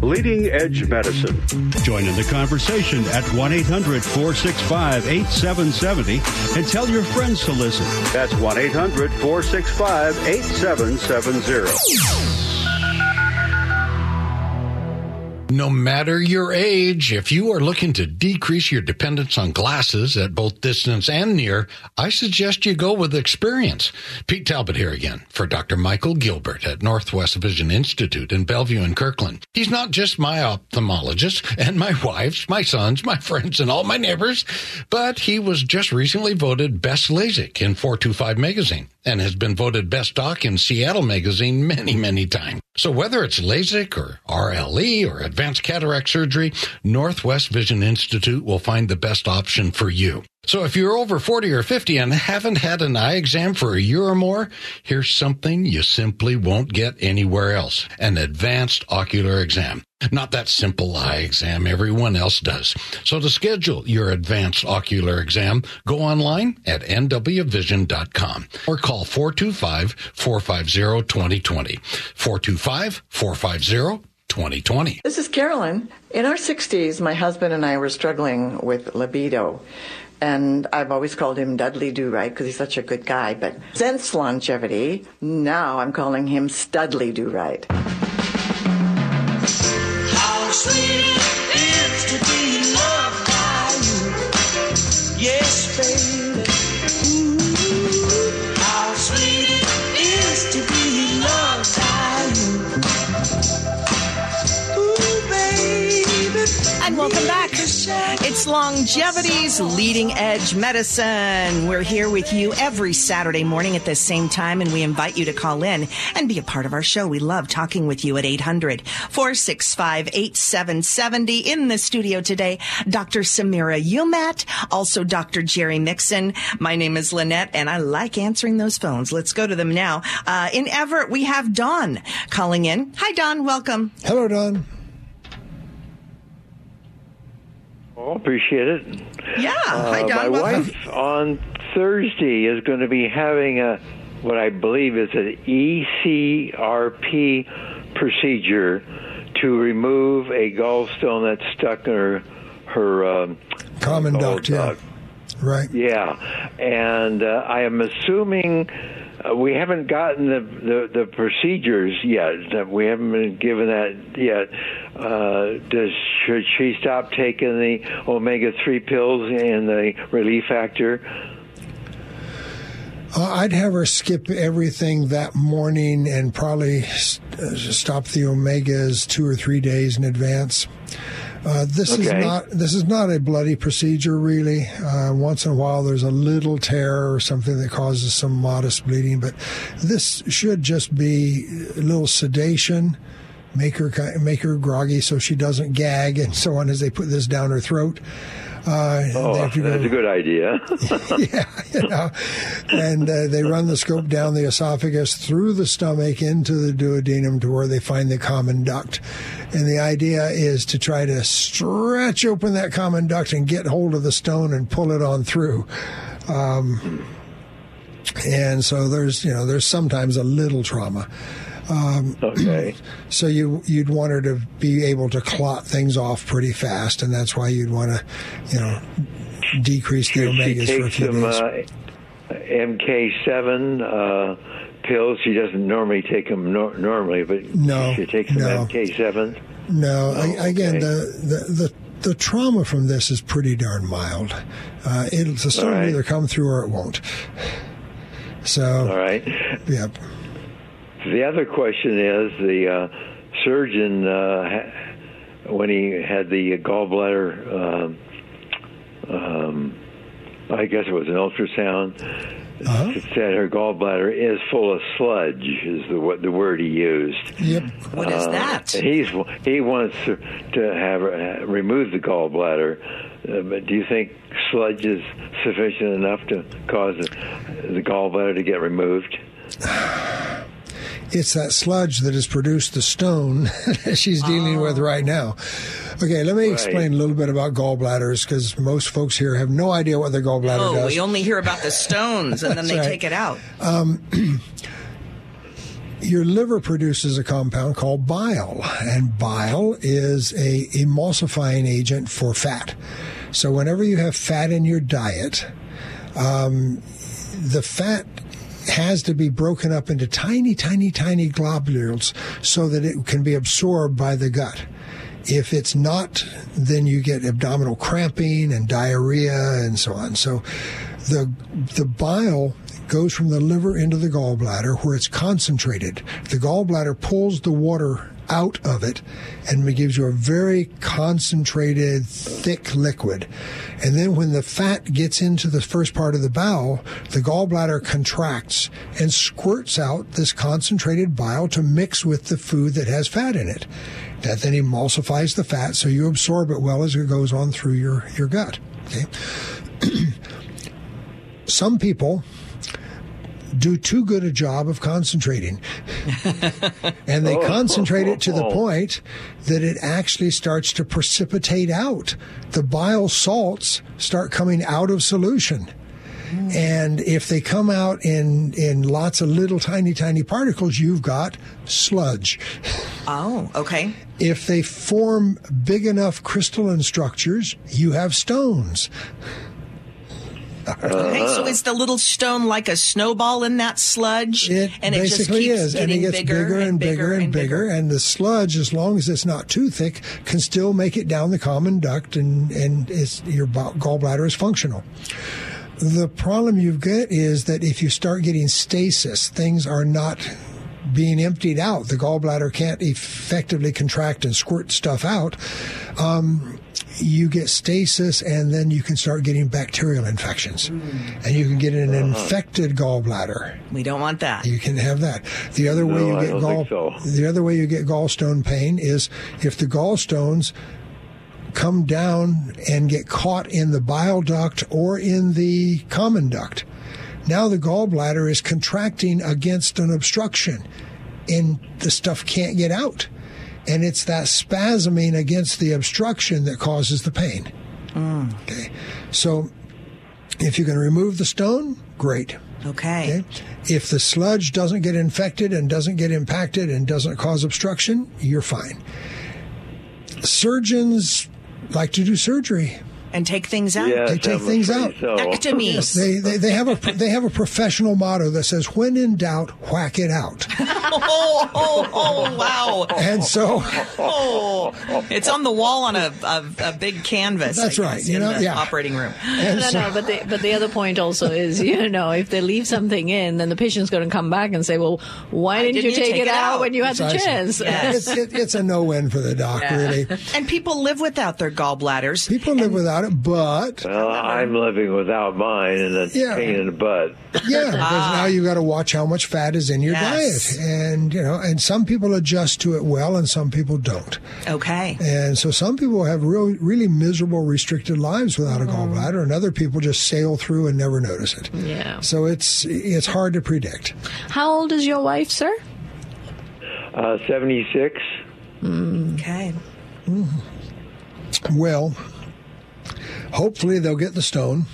[SPEAKER 2] Leading Edge Medicine. Join in the conversation at 1 800 465 8770 and tell your friends to listen. That's 1 800 465 8770.
[SPEAKER 13] No matter your age, if you are looking to decrease your dependence on glasses at both distance and near, I suggest you go with experience. Pete Talbot here again for Dr. Michael Gilbert at Northwest Vision Institute in Bellevue and Kirkland. He's not just my ophthalmologist and my [laughs] wife's, my sons, my friends, and all my neighbors, but he was just recently voted Best LASIK in 425 magazine and has been voted Best Doc in Seattle magazine many, many times. So whether it's LASIK or RLE or advanced cataract surgery, Northwest Vision Institute will find the best option for you. So if you're over 40 or 50 and haven't had an eye exam for a year or more, here's something you simply won't get anywhere else. An advanced ocular exam. Not that simple eye exam everyone else does. So to schedule your advanced ocular exam, go online at nwvision.com or call 425-450-2020. 425-450-2020.
[SPEAKER 14] This is Carolyn. In our 60s, my husband and I were struggling with libido. And I've always called him Dudley Do Right because he's such a good guy. But since longevity, now I'm calling him Studley Do Right.
[SPEAKER 3] And welcome back. It's Longevity's Leading Edge Medicine. We're here with you every Saturday morning at the same time, and we invite you to call in and be a part of our show. We love talking with you at 800 465 8770. In the studio today, Dr. Samira Umat, also Dr. Jerry Mixon. My name is Lynette, and I like answering those phones. Let's go to them now. Uh, in Everett, we have Don calling in. Hi, Don. Welcome.
[SPEAKER 4] Hello, Don.
[SPEAKER 15] Oh, appreciate it.
[SPEAKER 3] Yeah. Hi,
[SPEAKER 15] Uh,
[SPEAKER 3] Don.
[SPEAKER 15] my
[SPEAKER 3] Welcome.
[SPEAKER 15] wife on Thursday is going to be having a what I believe is an ECRP procedure to remove a gallstone that's stuck in her her um,
[SPEAKER 4] Common duct, yeah. Right.
[SPEAKER 15] Yeah, and uh, I am assuming uh, we haven't gotten the, the the procedures yet. We haven't been given that yet. Uh, does should she stop taking the omega three pills and the relief factor?
[SPEAKER 4] Uh, I'd have her skip everything that morning and probably s- uh, stop the omegas two or three days in advance. Uh, this is not this is not a bloody procedure, really. Uh, once in a while, there's a little tear or something that causes some modest bleeding, but this should just be a little sedation, make her make her groggy so she doesn't gag and so on as they put this down her throat. Uh,
[SPEAKER 15] Oh,
[SPEAKER 4] to go-
[SPEAKER 15] that's a good idea. [laughs] [laughs]
[SPEAKER 4] yeah, you know, and uh, they run the scope down the esophagus through the stomach into the duodenum to where they find the common duct. And the idea is to try to stretch open that common duct and get hold of the stone and pull it on through. Um, and so there's, you know, there's sometimes a little trauma. Um,
[SPEAKER 15] okay. [clears throat]
[SPEAKER 4] So you you'd want her to be able to clot things off pretty fast, and that's why you'd want to, you know, decrease the
[SPEAKER 15] she
[SPEAKER 4] omegas for a few
[SPEAKER 15] some
[SPEAKER 4] days.
[SPEAKER 15] uh, MK7 uh, pills? She doesn't normally take them nor- normally, but
[SPEAKER 4] No,
[SPEAKER 15] she takes some
[SPEAKER 4] no.
[SPEAKER 15] MK7.
[SPEAKER 4] No,
[SPEAKER 15] Oh,
[SPEAKER 4] I, again, the, the the the trauma from this is pretty darn mild. Uh, it'll the stone
[SPEAKER 15] All
[SPEAKER 4] will
[SPEAKER 15] right.
[SPEAKER 4] either come through or it won't. So,
[SPEAKER 15] All right.
[SPEAKER 4] yeah.
[SPEAKER 15] The other question is the uh, surgeon uh, when he had the gallbladder. Um, um, I guess it was an ultrasound. Said her gallbladder is full of sludge. Is the what the word he used.
[SPEAKER 4] Yep.
[SPEAKER 3] What is
[SPEAKER 15] Uh,
[SPEAKER 3] that?
[SPEAKER 15] He's he wants to, to have uh, remove the gallbladder. Uh, but do you think sludge is sufficient enough to cause the, the gallbladder to get removed? [sighs] [sighs] [sighs]
[SPEAKER 4] It's that sludge that has produced the stone [laughs] that she's dealing with right now. Okay, let me
[SPEAKER 15] Right.
[SPEAKER 4] explain a little bit about gallbladders because most folks here have no idea what their gallbladder
[SPEAKER 3] Oh,
[SPEAKER 4] does.
[SPEAKER 3] we only hear about the stones and then they
[SPEAKER 4] right.
[SPEAKER 3] take it out.
[SPEAKER 4] Um, [clears throat] your liver produces a compound called bile, and bile is a emulsifying agent for fat. So whenever you have fat in your diet, um, the fat has to be broken up into tiny, tiny, tiny globules so that it can be absorbed by the gut. If it's not, then you get abdominal cramping and diarrhea and so on. So the the bile goes from the liver into the gallbladder where it's concentrated. The gallbladder pulls the water out of it and it gives you a very concentrated, thick liquid. And then when the fat gets into the first part of the bowel, the gallbladder contracts and squirts out this concentrated bile to mix with the food that has fat in it. That then emulsifies the fat so you absorb it well as it goes on through your, your gut. Okay. [clears throat] Some people do too good a job of concentrating. [laughs] and they
[SPEAKER 15] Oh.
[SPEAKER 4] concentrate it to the oh, oh. point that it actually starts to precipitate out. The bile salts start coming out of solution. Hmm. And if they come out in, in lots of little tiny, tiny particles, you've got sludge.
[SPEAKER 3] Oh, okay.
[SPEAKER 4] If they form big enough crystalline structures, you have stones.
[SPEAKER 3] Okay, so is the little stone like a snowball in that sludge?
[SPEAKER 4] It
[SPEAKER 3] and it just
[SPEAKER 4] basically
[SPEAKER 3] keeps
[SPEAKER 4] is, and it gets bigger, and bigger and bigger, and the sludge, as long as it's not too thick, can still make it down the common duct, and and it's, your gallbladder is functional. The problem you get is that if you start getting stasis, things are not being emptied out. The gallbladder can't effectively contract and squirt stuff out. Um, you get stasis, and then you can start getting bacterial infections, hmm. and you can get an uh-huh. infected gallbladder.
[SPEAKER 3] We don't want that.
[SPEAKER 4] You can have that. The other way you get gall,
[SPEAKER 15] so.
[SPEAKER 4] the other way you get gallstone pain is if the gallstones come down and get caught in the bile duct or in the common duct. Now the gallbladder is contracting against an obstruction and the stuff can't get out. And it's that spasming against the obstruction that causes the pain. Okay. So if you can remove the stone, great.
[SPEAKER 3] Okay.
[SPEAKER 4] If the sludge doesn't get infected and doesn't get impacted and doesn't cause obstruction, you're fine. Surgeons like to do surgery.
[SPEAKER 3] And take things out.
[SPEAKER 4] they take things out.
[SPEAKER 3] Ectomies.
[SPEAKER 4] Yes, they, they they have a they have a professional motto that says, "When in doubt, whack it out." [laughs]
[SPEAKER 3] oh, oh, oh, wow.
[SPEAKER 4] And so-
[SPEAKER 3] oh, it's on the wall on a, a, a big canvas. I
[SPEAKER 4] That's right, you
[SPEAKER 3] in
[SPEAKER 4] know,
[SPEAKER 3] the
[SPEAKER 4] yeah.
[SPEAKER 3] operating room.
[SPEAKER 6] no, no, but the, but the other point also is, [laughs] you know, if they leave something in, then the patient's going to come back and say, well, why didn't, you take, it out, when you had the
[SPEAKER 4] Precisely.
[SPEAKER 6] chance?
[SPEAKER 4] It's, it, it's a no-win for the doc, really.
[SPEAKER 3] And people live without their gallbladders.
[SPEAKER 4] People live without it, but
[SPEAKER 15] Well, I'm living without mine, and it's
[SPEAKER 4] Yeah.
[SPEAKER 15] a pain in the butt.
[SPEAKER 4] yeah, [laughs] because now you got to watch how much fat is in your
[SPEAKER 3] Yes.
[SPEAKER 4] diet, and you know, and some people adjust to it well, and some people don't.
[SPEAKER 3] Okay.
[SPEAKER 4] And so some people have real, really miserable, restricted lives without a gallbladder, and other people just sail through and never notice it.
[SPEAKER 6] Yeah.
[SPEAKER 4] So it's it's hard to predict.
[SPEAKER 6] How old is your wife, sir?
[SPEAKER 15] Uh, 76.
[SPEAKER 3] Okay.
[SPEAKER 4] Well, hopefully they'll get the stone,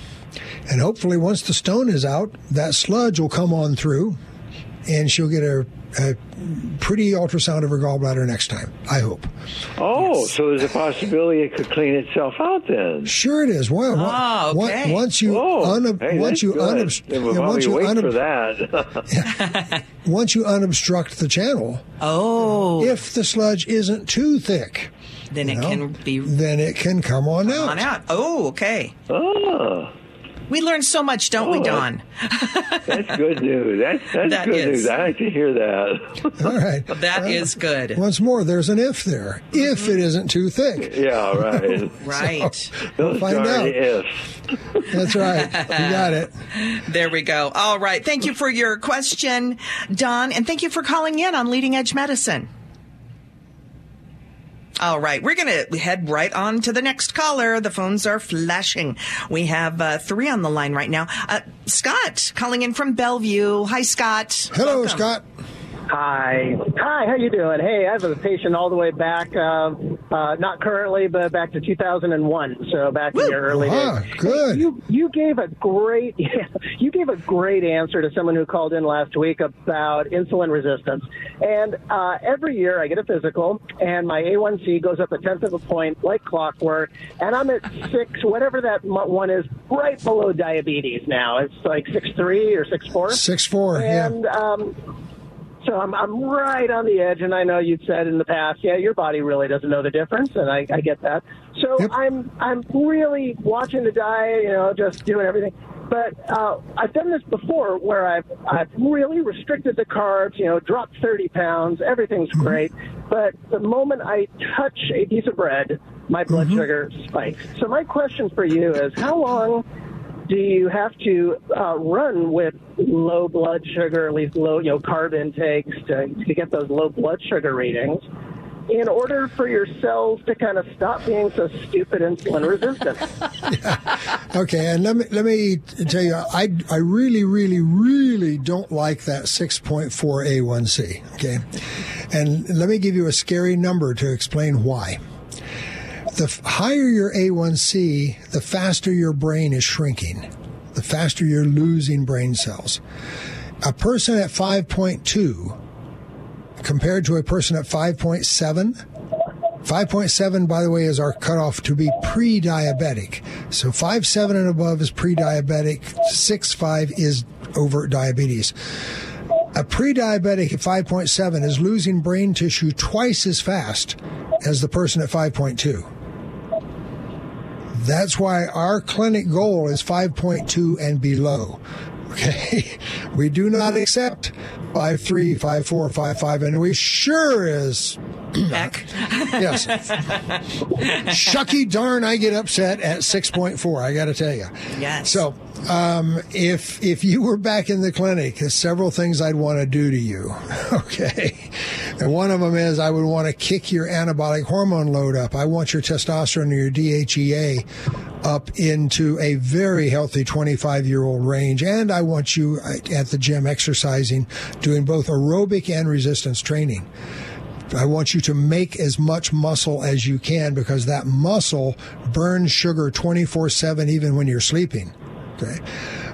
[SPEAKER 4] and hopefully once the stone is out, that sludge will come on through, and she'll get a, a pretty ultrasound of her gallbladder next time. I hope.
[SPEAKER 15] Oh, so there's a possibility it could clean itself out then.
[SPEAKER 4] Sure, it is. Well,
[SPEAKER 15] Oh,
[SPEAKER 4] on-
[SPEAKER 15] okay.
[SPEAKER 4] once you
[SPEAKER 15] Oh,
[SPEAKER 4] unob-
[SPEAKER 15] hey,
[SPEAKER 4] once you
[SPEAKER 15] good.
[SPEAKER 4] unobst-
[SPEAKER 15] Then we'll
[SPEAKER 4] yeah, once you
[SPEAKER 15] wait for that. [laughs] [laughs]
[SPEAKER 4] once you unobstruct the channel,
[SPEAKER 3] oh,
[SPEAKER 4] if the sludge isn't too thick,
[SPEAKER 3] Then
[SPEAKER 4] you
[SPEAKER 3] it
[SPEAKER 4] know,
[SPEAKER 3] can be
[SPEAKER 4] then it can come on out.
[SPEAKER 3] on out. Oh, okay.
[SPEAKER 15] Oh.
[SPEAKER 3] We learn so much, don't we,
[SPEAKER 15] Oh,
[SPEAKER 3] Don? [laughs]
[SPEAKER 15] That's good news. That's, that's
[SPEAKER 3] That
[SPEAKER 15] good
[SPEAKER 3] is.
[SPEAKER 15] news. I like to hear that.
[SPEAKER 4] All right. [laughs]
[SPEAKER 3] That is good.
[SPEAKER 4] Once more, there's an if there. If it isn't too thick.
[SPEAKER 15] Yeah, right. [laughs]
[SPEAKER 3] Right.
[SPEAKER 15] Those
[SPEAKER 4] find out.
[SPEAKER 15] ifs.
[SPEAKER 4] That's right. You got it.
[SPEAKER 3] There we go. All right. Thank you for your question, Don, and thank you for calling in on Leading Edge Medicine. All right, we're going to head right on to the next caller. The phones are flashing. We have uh, three on the line right now. Uh, Scott calling in from Bellevue. Hi, Scott.
[SPEAKER 4] Hello, Scott.
[SPEAKER 16] Hi. Hi, how you doing? Hey, I have a patient all the way back, uh, uh, not currently, but back to 2001, so back in your early
[SPEAKER 4] Ah,
[SPEAKER 16] days.
[SPEAKER 4] good.
[SPEAKER 16] Hey, you, you gave a great, [laughs] you gave a great answer to someone who called in last week about insulin resistance. And uh, every year I get a physical, and my A1C goes up a tenth of a point like clockwork, and I'm at six, whatever that one is, right below diabetes now. It's like six three or six four.
[SPEAKER 4] Six four. Yeah.
[SPEAKER 16] And um, so I'm, I'm right on the edge, and I know you've said in the past, yeah, your body really doesn't know the difference, and I, I get that. So I'm I'm really watching the diet, you know, just doing everything. But uh, I've done this before, where I've I've really restricted the carbs, you know, dropped 30 pounds, everything's great. But the moment I touch a piece of bread, my blood sugar spikes. So my question for you is, how long do you have to uh, run with low blood sugar, at least low, you know, carb intakes to, to get those low blood sugar readings in order for your cells to kind of stop being so stupid insulin resistant? [laughs] [laughs]
[SPEAKER 4] Okay, and let me let me tell you, I I really really really don't like that 6.4 A1C. Okay, and let me give you a scary number to explain why. The higher your A1C, the faster your brain is shrinking, the faster you're losing brain cells. A person at 5.2 compared to a person at 5.7 5.7, by the way, is our cutoff to be pre diabetic. So 5.7 and above is pre diabetic, 6.5 is overt diabetes. A pre diabetic at 5.7 is losing brain tissue twice as fast as the person at 5.2. That's why our clinic goal is 5.2 and below. Okay. [laughs] We do not accept 5.3, 5.4, 5.5, and we sure is.
[SPEAKER 3] Heck.
[SPEAKER 4] yes. Shucky darn, I get upset at 6.4, I got to tell you.
[SPEAKER 3] Yes.
[SPEAKER 4] So, um, if if you were back in the clinic, there's several things I'd want to do to you. [laughs] Okay, and one of them is I would want to kick your anabolic hormone load up. I want your testosterone or your DHEA up into a very healthy 25 year old range, and I want you at the gym exercising, doing both aerobic and resistance training I want you to make as much muscle as you can because that muscle burns sugar 24 7 even when you're sleeping. Okay.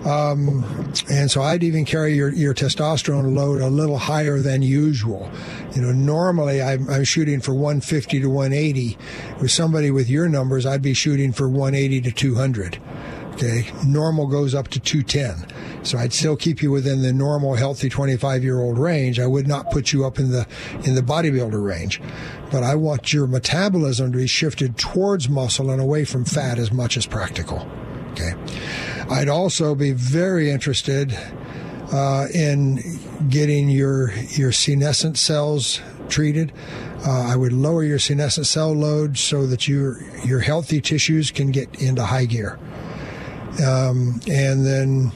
[SPEAKER 4] Um, and so I'd even carry your, your testosterone load a little higher than usual. You know, normally I'm, I'm shooting for 150 to 180. With somebody with your numbers, I'd be shooting for 180 to 200. Okay. Normal goes up to 210. So I'd still keep you within the normal healthy 25 year old range. I would not put you up in the, in the bodybuilder range. But I want your metabolism to be shifted towards muscle and away from fat as much as practical. Okay. I'd also be very interested uh, in getting your your senescent cells treated. Uh, I would lower your senescent cell load so that your your healthy tissues can get into high gear. Um, and then,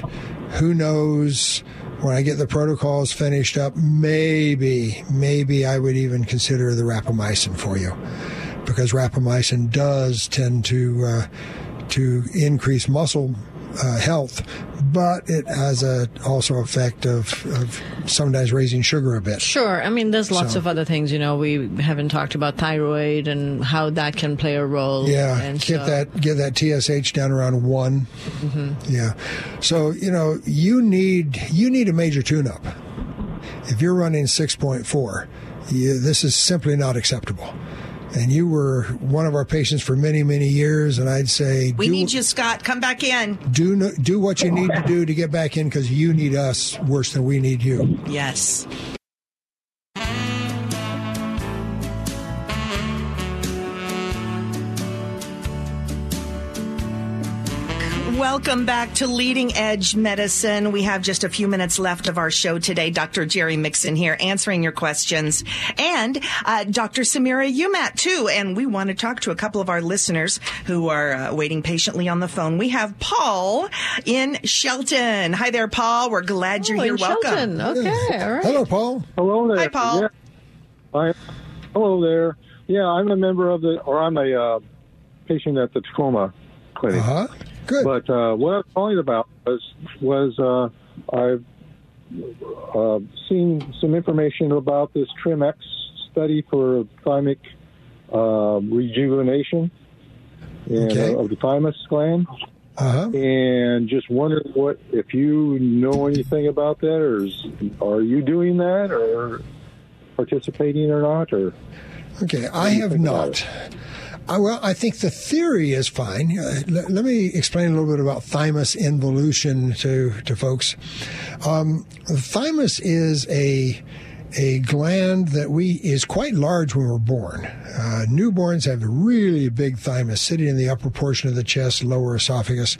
[SPEAKER 4] who knows? When I get the protocols finished up, maybe maybe I would even consider the rapamycin for you, because rapamycin does tend to uh, to increase muscle uh, health, but it has a also effect of, of sometimes raising sugar a bit.
[SPEAKER 6] Sure. I mean, there's lots
[SPEAKER 4] So-
[SPEAKER 6] of other things. You know, we haven't talked about thyroid and how that can play a role.
[SPEAKER 4] Yeah,
[SPEAKER 6] and
[SPEAKER 4] get
[SPEAKER 6] so-
[SPEAKER 4] that get that TSH down around one.
[SPEAKER 6] Mhm.
[SPEAKER 4] Yeah, so you know you need you need a major tune-up. If you're running six point four, this is simply not acceptable. And you were one of our patients for many many years, and I'd say
[SPEAKER 3] We
[SPEAKER 4] do,
[SPEAKER 3] need you, Scott. Come back in.
[SPEAKER 4] do no- do what you need to do to get back in because you need us worse than we need you.
[SPEAKER 3] Yes. Welcome back to Leading Edge Medicine. We have just a few minutes left of our show today. Dr. Jerry Mixon here answering your questions and uh, Dr. Samira Umat too. And we want to talk to a couple of our listeners who are uh, waiting patiently on the phone. We have Paul in Shelton. Hi there, Paul. We're glad you're
[SPEAKER 6] Oh,
[SPEAKER 3] here.
[SPEAKER 6] in
[SPEAKER 3] Welcome.
[SPEAKER 6] Shelton. Okay, all right.
[SPEAKER 4] Hello, Paul.
[SPEAKER 17] Hello there.
[SPEAKER 3] Hi, Paul.
[SPEAKER 17] Yeah. Hi. Hello there. Yeah, I'm a member of the, or I'm a uh, patient at the Tacoma Clinic.
[SPEAKER 4] Uh-huh. Good.
[SPEAKER 17] But uh, what I was calling about was was uh, I've uh, seen some information about this TRIIM-X study for thymic uh, rejuvenation and,
[SPEAKER 4] Okay.
[SPEAKER 17] uh, of the thymus gland.
[SPEAKER 4] Uh-huh.
[SPEAKER 17] And just wondering what if you know anything about that, or is, are you doing that, or participating or not, or
[SPEAKER 4] Okay, I have not. I, well, I think the theory is fine. Uh, let, let me explain a little bit about thymus involution to to folks. Um, thymus is a a gland that we is quite large when we're born. Uh, newborns have a really big thymus sitting in the upper portion of the chest, lower esophagus,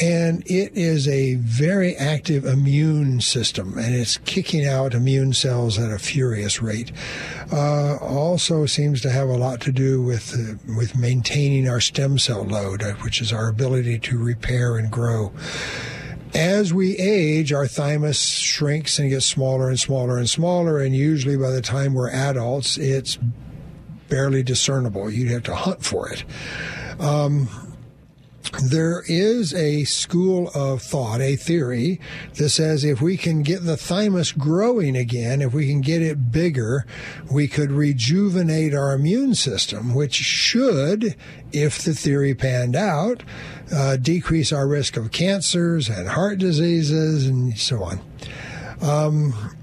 [SPEAKER 4] and it is a very active immune system, and it's kicking out immune cells at a furious rate. Uh, also seems to have a lot to do with uh, with maintaining our stem cell load, uh, which is our ability to repair and grow. As we age, our thymus shrinks and gets smaller and smaller and smaller, and usually by the time we're adults, it's barely discernible. You'd have to hunt for it. Um, there is a school of thought, a theory that says if we can get the thymus growing again, if we can get it bigger, we could rejuvenate our immune system, which should, if the theory panned out, uh, decrease our risk of cancers and heart diseases and so on. Um,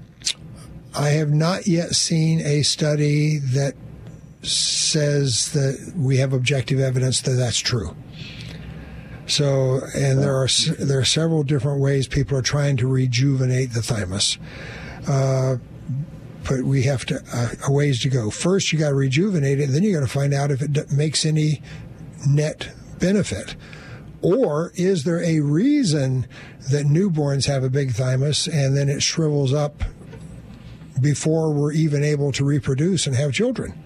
[SPEAKER 4] I have not yet seen a study that says that we have objective evidence that that's true. So, and there are there are several different ways people are trying to rejuvenate the thymus. Uh, but we have to uh, a ways to go. First, you got to rejuvenate it. Then you got to find out if it makes any net benefit, or is there a reason that newborns have a big thymus and then it shrivels up before we're even able to reproduce and have children?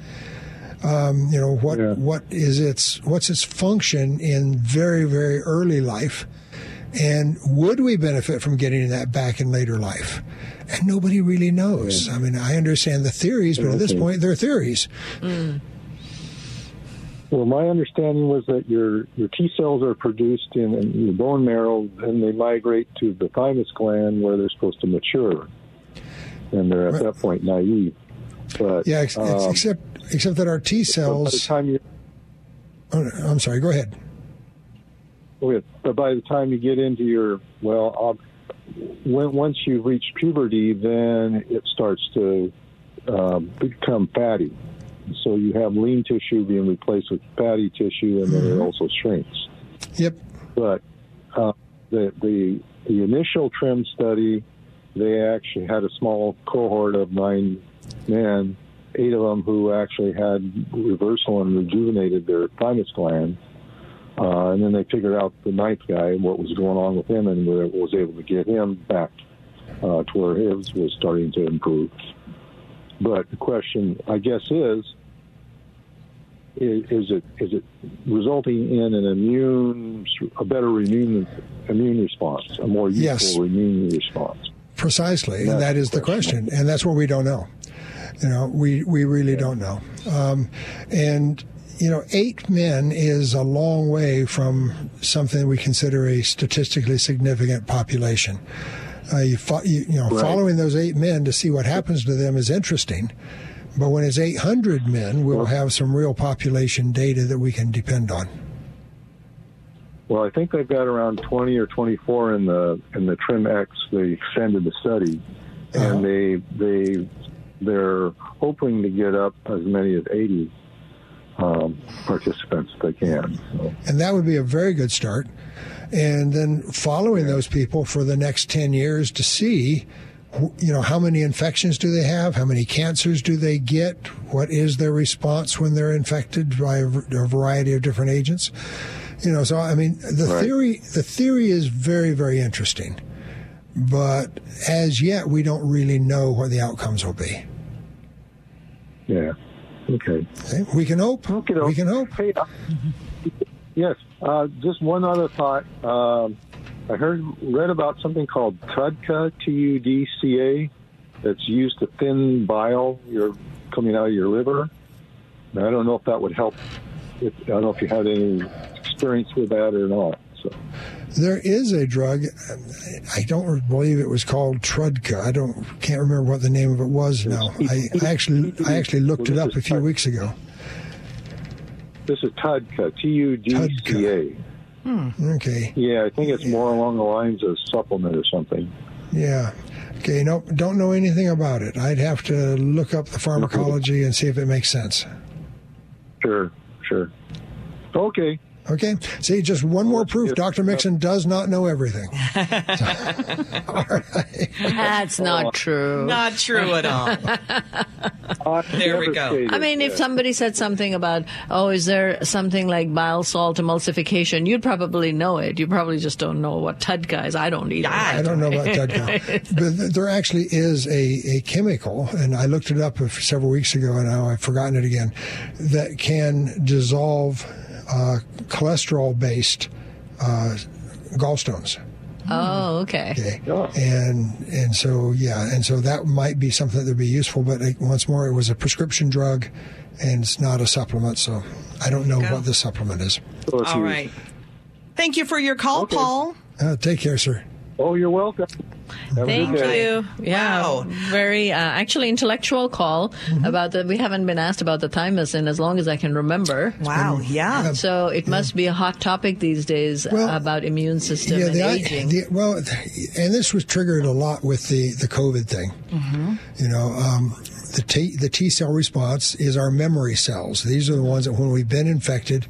[SPEAKER 4] Um, you know what what is its what's its function in very very early life? And would we benefit from getting that back in later life? And nobody really knows. I mean i understand the theories but at this point they're theories.
[SPEAKER 17] Well, my understanding was that your your T cells are produced in, in your bone marrow, and they migrate to the thymus gland where they're supposed to mature, and they're at that point naive. But
[SPEAKER 4] Yeah, ex-
[SPEAKER 17] um,
[SPEAKER 4] except except that our T
[SPEAKER 17] by the
[SPEAKER 4] cells.
[SPEAKER 17] time you
[SPEAKER 4] Oh, I'm sorry. Go ahead.
[SPEAKER 17] with, but by the time you get into your well, uh, when once you reach puberty, then it starts to uh, become fatty. So you have lean tissue being replaced with fatty tissue, and then it also shrinks.
[SPEAKER 4] Yep.
[SPEAKER 17] But uh, the the the initial TRIIM study, they actually had a small cohort of nine men, eight of them who actually had reversal and rejuvenated their thymus gland. Uh, and then they figured out the ninth guy and what was going on with him and were- was able to get him back uh, to where his was starting to improve. But the question, I guess, is is, is it is it resulting in an immune a better immune immune response, a more useful
[SPEAKER 4] Yes.
[SPEAKER 17] immune response?
[SPEAKER 4] Precisely,
[SPEAKER 17] That's
[SPEAKER 4] and that is the the
[SPEAKER 17] question.
[SPEAKER 4] question, and that's what we don't know. You know, we we really don't know. Um, and you know, eight men is a long way from something we consider a statistically significant population. Uh, you, fo- you, you know,
[SPEAKER 17] Right.
[SPEAKER 4] following those eight men to see what happens to them is interesting. But when it's 800 men, we'll have some real population data that we can depend on.
[SPEAKER 17] Well, I think they've got around 20 or 24 in the in the TRIIM-X. They extended the study, and they they they're hoping to get up as many as 80 um, participants if they can. So,
[SPEAKER 4] And that would be a very good start. And then following those people for the next 10 years to see, you know, how many infections do they have? How many cancers do they get? What is their response when they're infected by a variety of different agents? You know, so I mean, the
[SPEAKER 17] Right.
[SPEAKER 4] theory, the theory is very, very interesting. But as yet, we don't really know what the outcomes will be.
[SPEAKER 17] Yeah. Okay.
[SPEAKER 4] Okay? We can hope. We can hope.
[SPEAKER 17] Hey, uh, yes. Uh, just one other thought. Um, I heard read about something called TUDCA, T-U-D-C-A, that's used to thin bile your coming out of your liver. Now, I don't know if that would help. If, I don't know if you had any experience with that or not.
[SPEAKER 4] There is a drug. I don't believe it was called Trudka. I don't can't remember what the name of it was now. I, I actually I actually looked it up a few weeks ago.
[SPEAKER 17] This is TUDCA, T-U-D-C-A. Hmm.
[SPEAKER 4] Okay.
[SPEAKER 17] Yeah, I think it's more along the lines of supplement or something.
[SPEAKER 4] Yeah. Okay. Nope. Don't know anything about it. I'd have to look up the pharmacology and see if it makes sense.
[SPEAKER 17] Sure, sure. Okay.
[SPEAKER 4] Okay. See, just one more proof. Dr. Mixon does not know everything. [laughs]
[SPEAKER 6] That's not true.
[SPEAKER 3] Not true at all. [laughs] there we go.
[SPEAKER 6] I mean, if somebody said something about, oh, is there something like bile salt emulsification, you'd probably know it. You probably just don't know what TUDCA is. I don't either.
[SPEAKER 4] I don't know about Tudco. [laughs] but there actually is a, a chemical, and I looked it up several weeks ago, and now I've forgotten it again, that can dissolve uh, cholesterol based uh, gallstones.
[SPEAKER 6] Oh, okay.
[SPEAKER 4] Okay. And and so yeah, and so that might be something that would be useful. But like, once more, it was a prescription drug, and it's not a supplement. So I don't know what the supplement is.
[SPEAKER 3] All right. Thank you for your call, Paul.
[SPEAKER 4] Uh, take care, sir.
[SPEAKER 17] Oh, you're welcome. Have
[SPEAKER 6] Thank you. Yeah, very uh, actually intellectual call
[SPEAKER 3] Mm-hmm.
[SPEAKER 6] about that. We haven't been asked about the thymus in as long as I can remember.
[SPEAKER 3] Wow, yeah.
[SPEAKER 6] So it must be a hot topic these days about immune system and
[SPEAKER 4] the,
[SPEAKER 6] aging.
[SPEAKER 4] the- well, and this was triggered a lot with the the COVID thing.
[SPEAKER 6] Mm-hmm.
[SPEAKER 4] You know, um, the T the T cell response is our memory cells. These are the ones that, when we've been infected,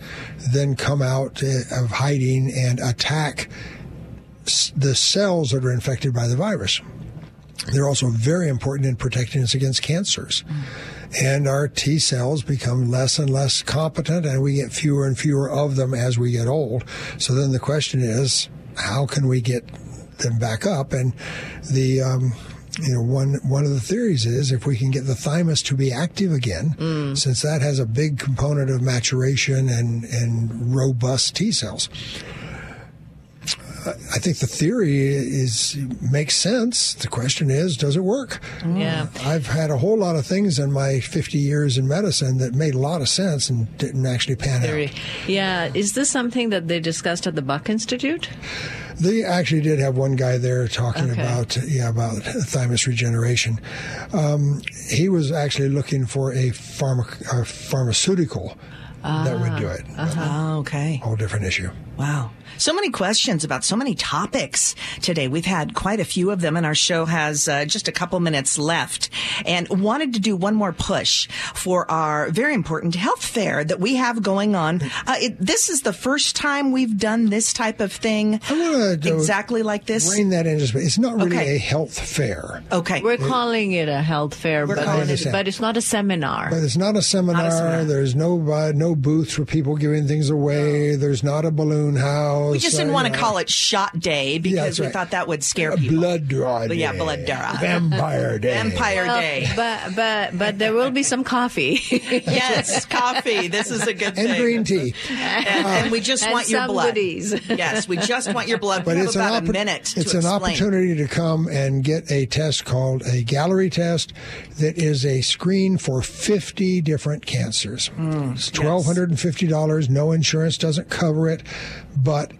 [SPEAKER 4] then come out uh, of hiding and attack s- the cells that are infected by the virus. They're also very important in protecting us against cancers. And our T cells become less and less competent, and we get fewer and fewer of them as we get old. So then the question is, how can we get them back up? And the um, you know one one of the theories is if we can get the thymus to be active again, since that has a big component of maturation and and robust T cells. I think the theory is makes sense. The question is, does it work? Mm.
[SPEAKER 6] Yeah.
[SPEAKER 4] I've had a whole lot of things in my 50 years in medicine that made a lot of sense and didn't actually pan
[SPEAKER 6] Theory. Yeah. Is this something that they discussed at the Buck Institute?
[SPEAKER 4] They actually did have one guy there talking
[SPEAKER 6] Okay.
[SPEAKER 4] about yeah about thymus regeneration. Um, he was actually looking for a, pharma, a pharmaceutical that would do ah. it. Uh-huh.
[SPEAKER 3] Oh, okay.
[SPEAKER 4] Whole different issue.
[SPEAKER 3] Wow. So many questions about so many topics today. We've had quite a few of them, and our show has uh, just a couple minutes left. And wanted to do one more push for our very important health fair that we have going on. Uh, it, this is the first time we've done this type of thing exactly like this.
[SPEAKER 4] Rein that in just a bit. It's not really
[SPEAKER 3] Okay.
[SPEAKER 4] a health fair.
[SPEAKER 3] Okay.
[SPEAKER 6] We're calling it a health fair, but, it-
[SPEAKER 4] it
[SPEAKER 6] but it's not a seminar.
[SPEAKER 4] But it's not a seminar.
[SPEAKER 6] seminar.
[SPEAKER 4] There's no uh, no booths for people giving things away. There's not a balloon house.
[SPEAKER 3] We just didn't
[SPEAKER 4] uh,
[SPEAKER 3] want to
[SPEAKER 4] know.
[SPEAKER 3] call it Shot Day because
[SPEAKER 4] that's
[SPEAKER 3] we
[SPEAKER 4] right.
[SPEAKER 3] thought that would scare people.
[SPEAKER 4] Blood draw
[SPEAKER 3] But yeah, blood draw. [laughs]
[SPEAKER 4] Vampire [laughs] day.
[SPEAKER 3] Vampire
[SPEAKER 6] Well,
[SPEAKER 3] Day.
[SPEAKER 6] But but but there will be some coffee. [laughs]
[SPEAKER 3] yes, coffee. This is a good
[SPEAKER 4] and
[SPEAKER 3] thing.
[SPEAKER 4] green tea.
[SPEAKER 3] And, and we just
[SPEAKER 6] And
[SPEAKER 3] want your
[SPEAKER 6] some
[SPEAKER 3] blood.
[SPEAKER 6] goodies.
[SPEAKER 3] yes, we just want your blood.
[SPEAKER 4] But
[SPEAKER 3] we have
[SPEAKER 4] it's
[SPEAKER 3] about
[SPEAKER 4] an
[SPEAKER 3] a
[SPEAKER 4] oppo-
[SPEAKER 3] minute to
[SPEAKER 4] It's an
[SPEAKER 3] explain.
[SPEAKER 4] opportunity to come and get a test called a Galleri test that is a screen for 50 different cancers.
[SPEAKER 3] Mm,
[SPEAKER 4] it's $1,250. No insurance doesn't cover it, but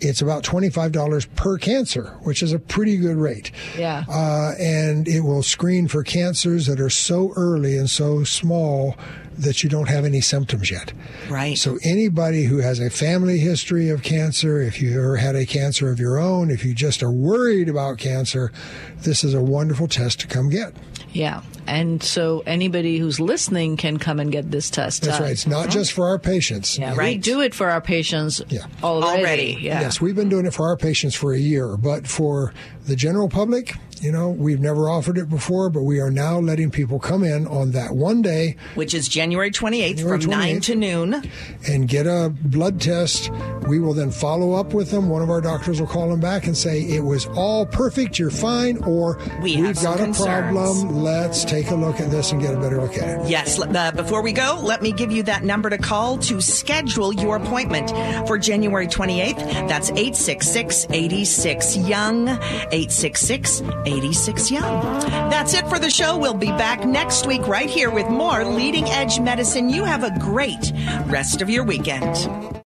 [SPEAKER 4] it's about $25 per cancer, which is a pretty good rate.
[SPEAKER 6] Yeah.
[SPEAKER 4] Uh, and it will screen for cancers that are so early and so small that you don't have any symptoms yet.
[SPEAKER 3] Right.
[SPEAKER 4] So anybody who has a family history of cancer, if you ever had a cancer of your own, if you just are worried about cancer, this is a wonderful test to come get.
[SPEAKER 6] yeah, and so anybody who's listening can come and get this test.
[SPEAKER 4] That's
[SPEAKER 6] done.
[SPEAKER 4] right. It's not uh-huh. just for our patients.
[SPEAKER 6] Yeah, we do it for our patients already.
[SPEAKER 3] Already.
[SPEAKER 6] Yeah.
[SPEAKER 4] Yes, we've been doing it for our patients for a year, but for the general public, you know, we've never offered it before, but we are now letting people come in on that one day
[SPEAKER 3] Which is January 28th
[SPEAKER 4] January
[SPEAKER 3] from 9 to noon.
[SPEAKER 4] and get a blood test. We will then follow up with them. One of our doctors will call them back and say, It was all perfect, you're fine, or
[SPEAKER 3] We have
[SPEAKER 4] have
[SPEAKER 3] some
[SPEAKER 4] got a problem. Let's take a look at this and get a better look at it.
[SPEAKER 3] Yes. Uh, before we go, let me give you that number to call to schedule your appointment for January 28th. That's 866 86 Young. 866 86 Young. That's it for the show. We'll be back next week right here with more leading edge medicine. You have a great rest of your weekend.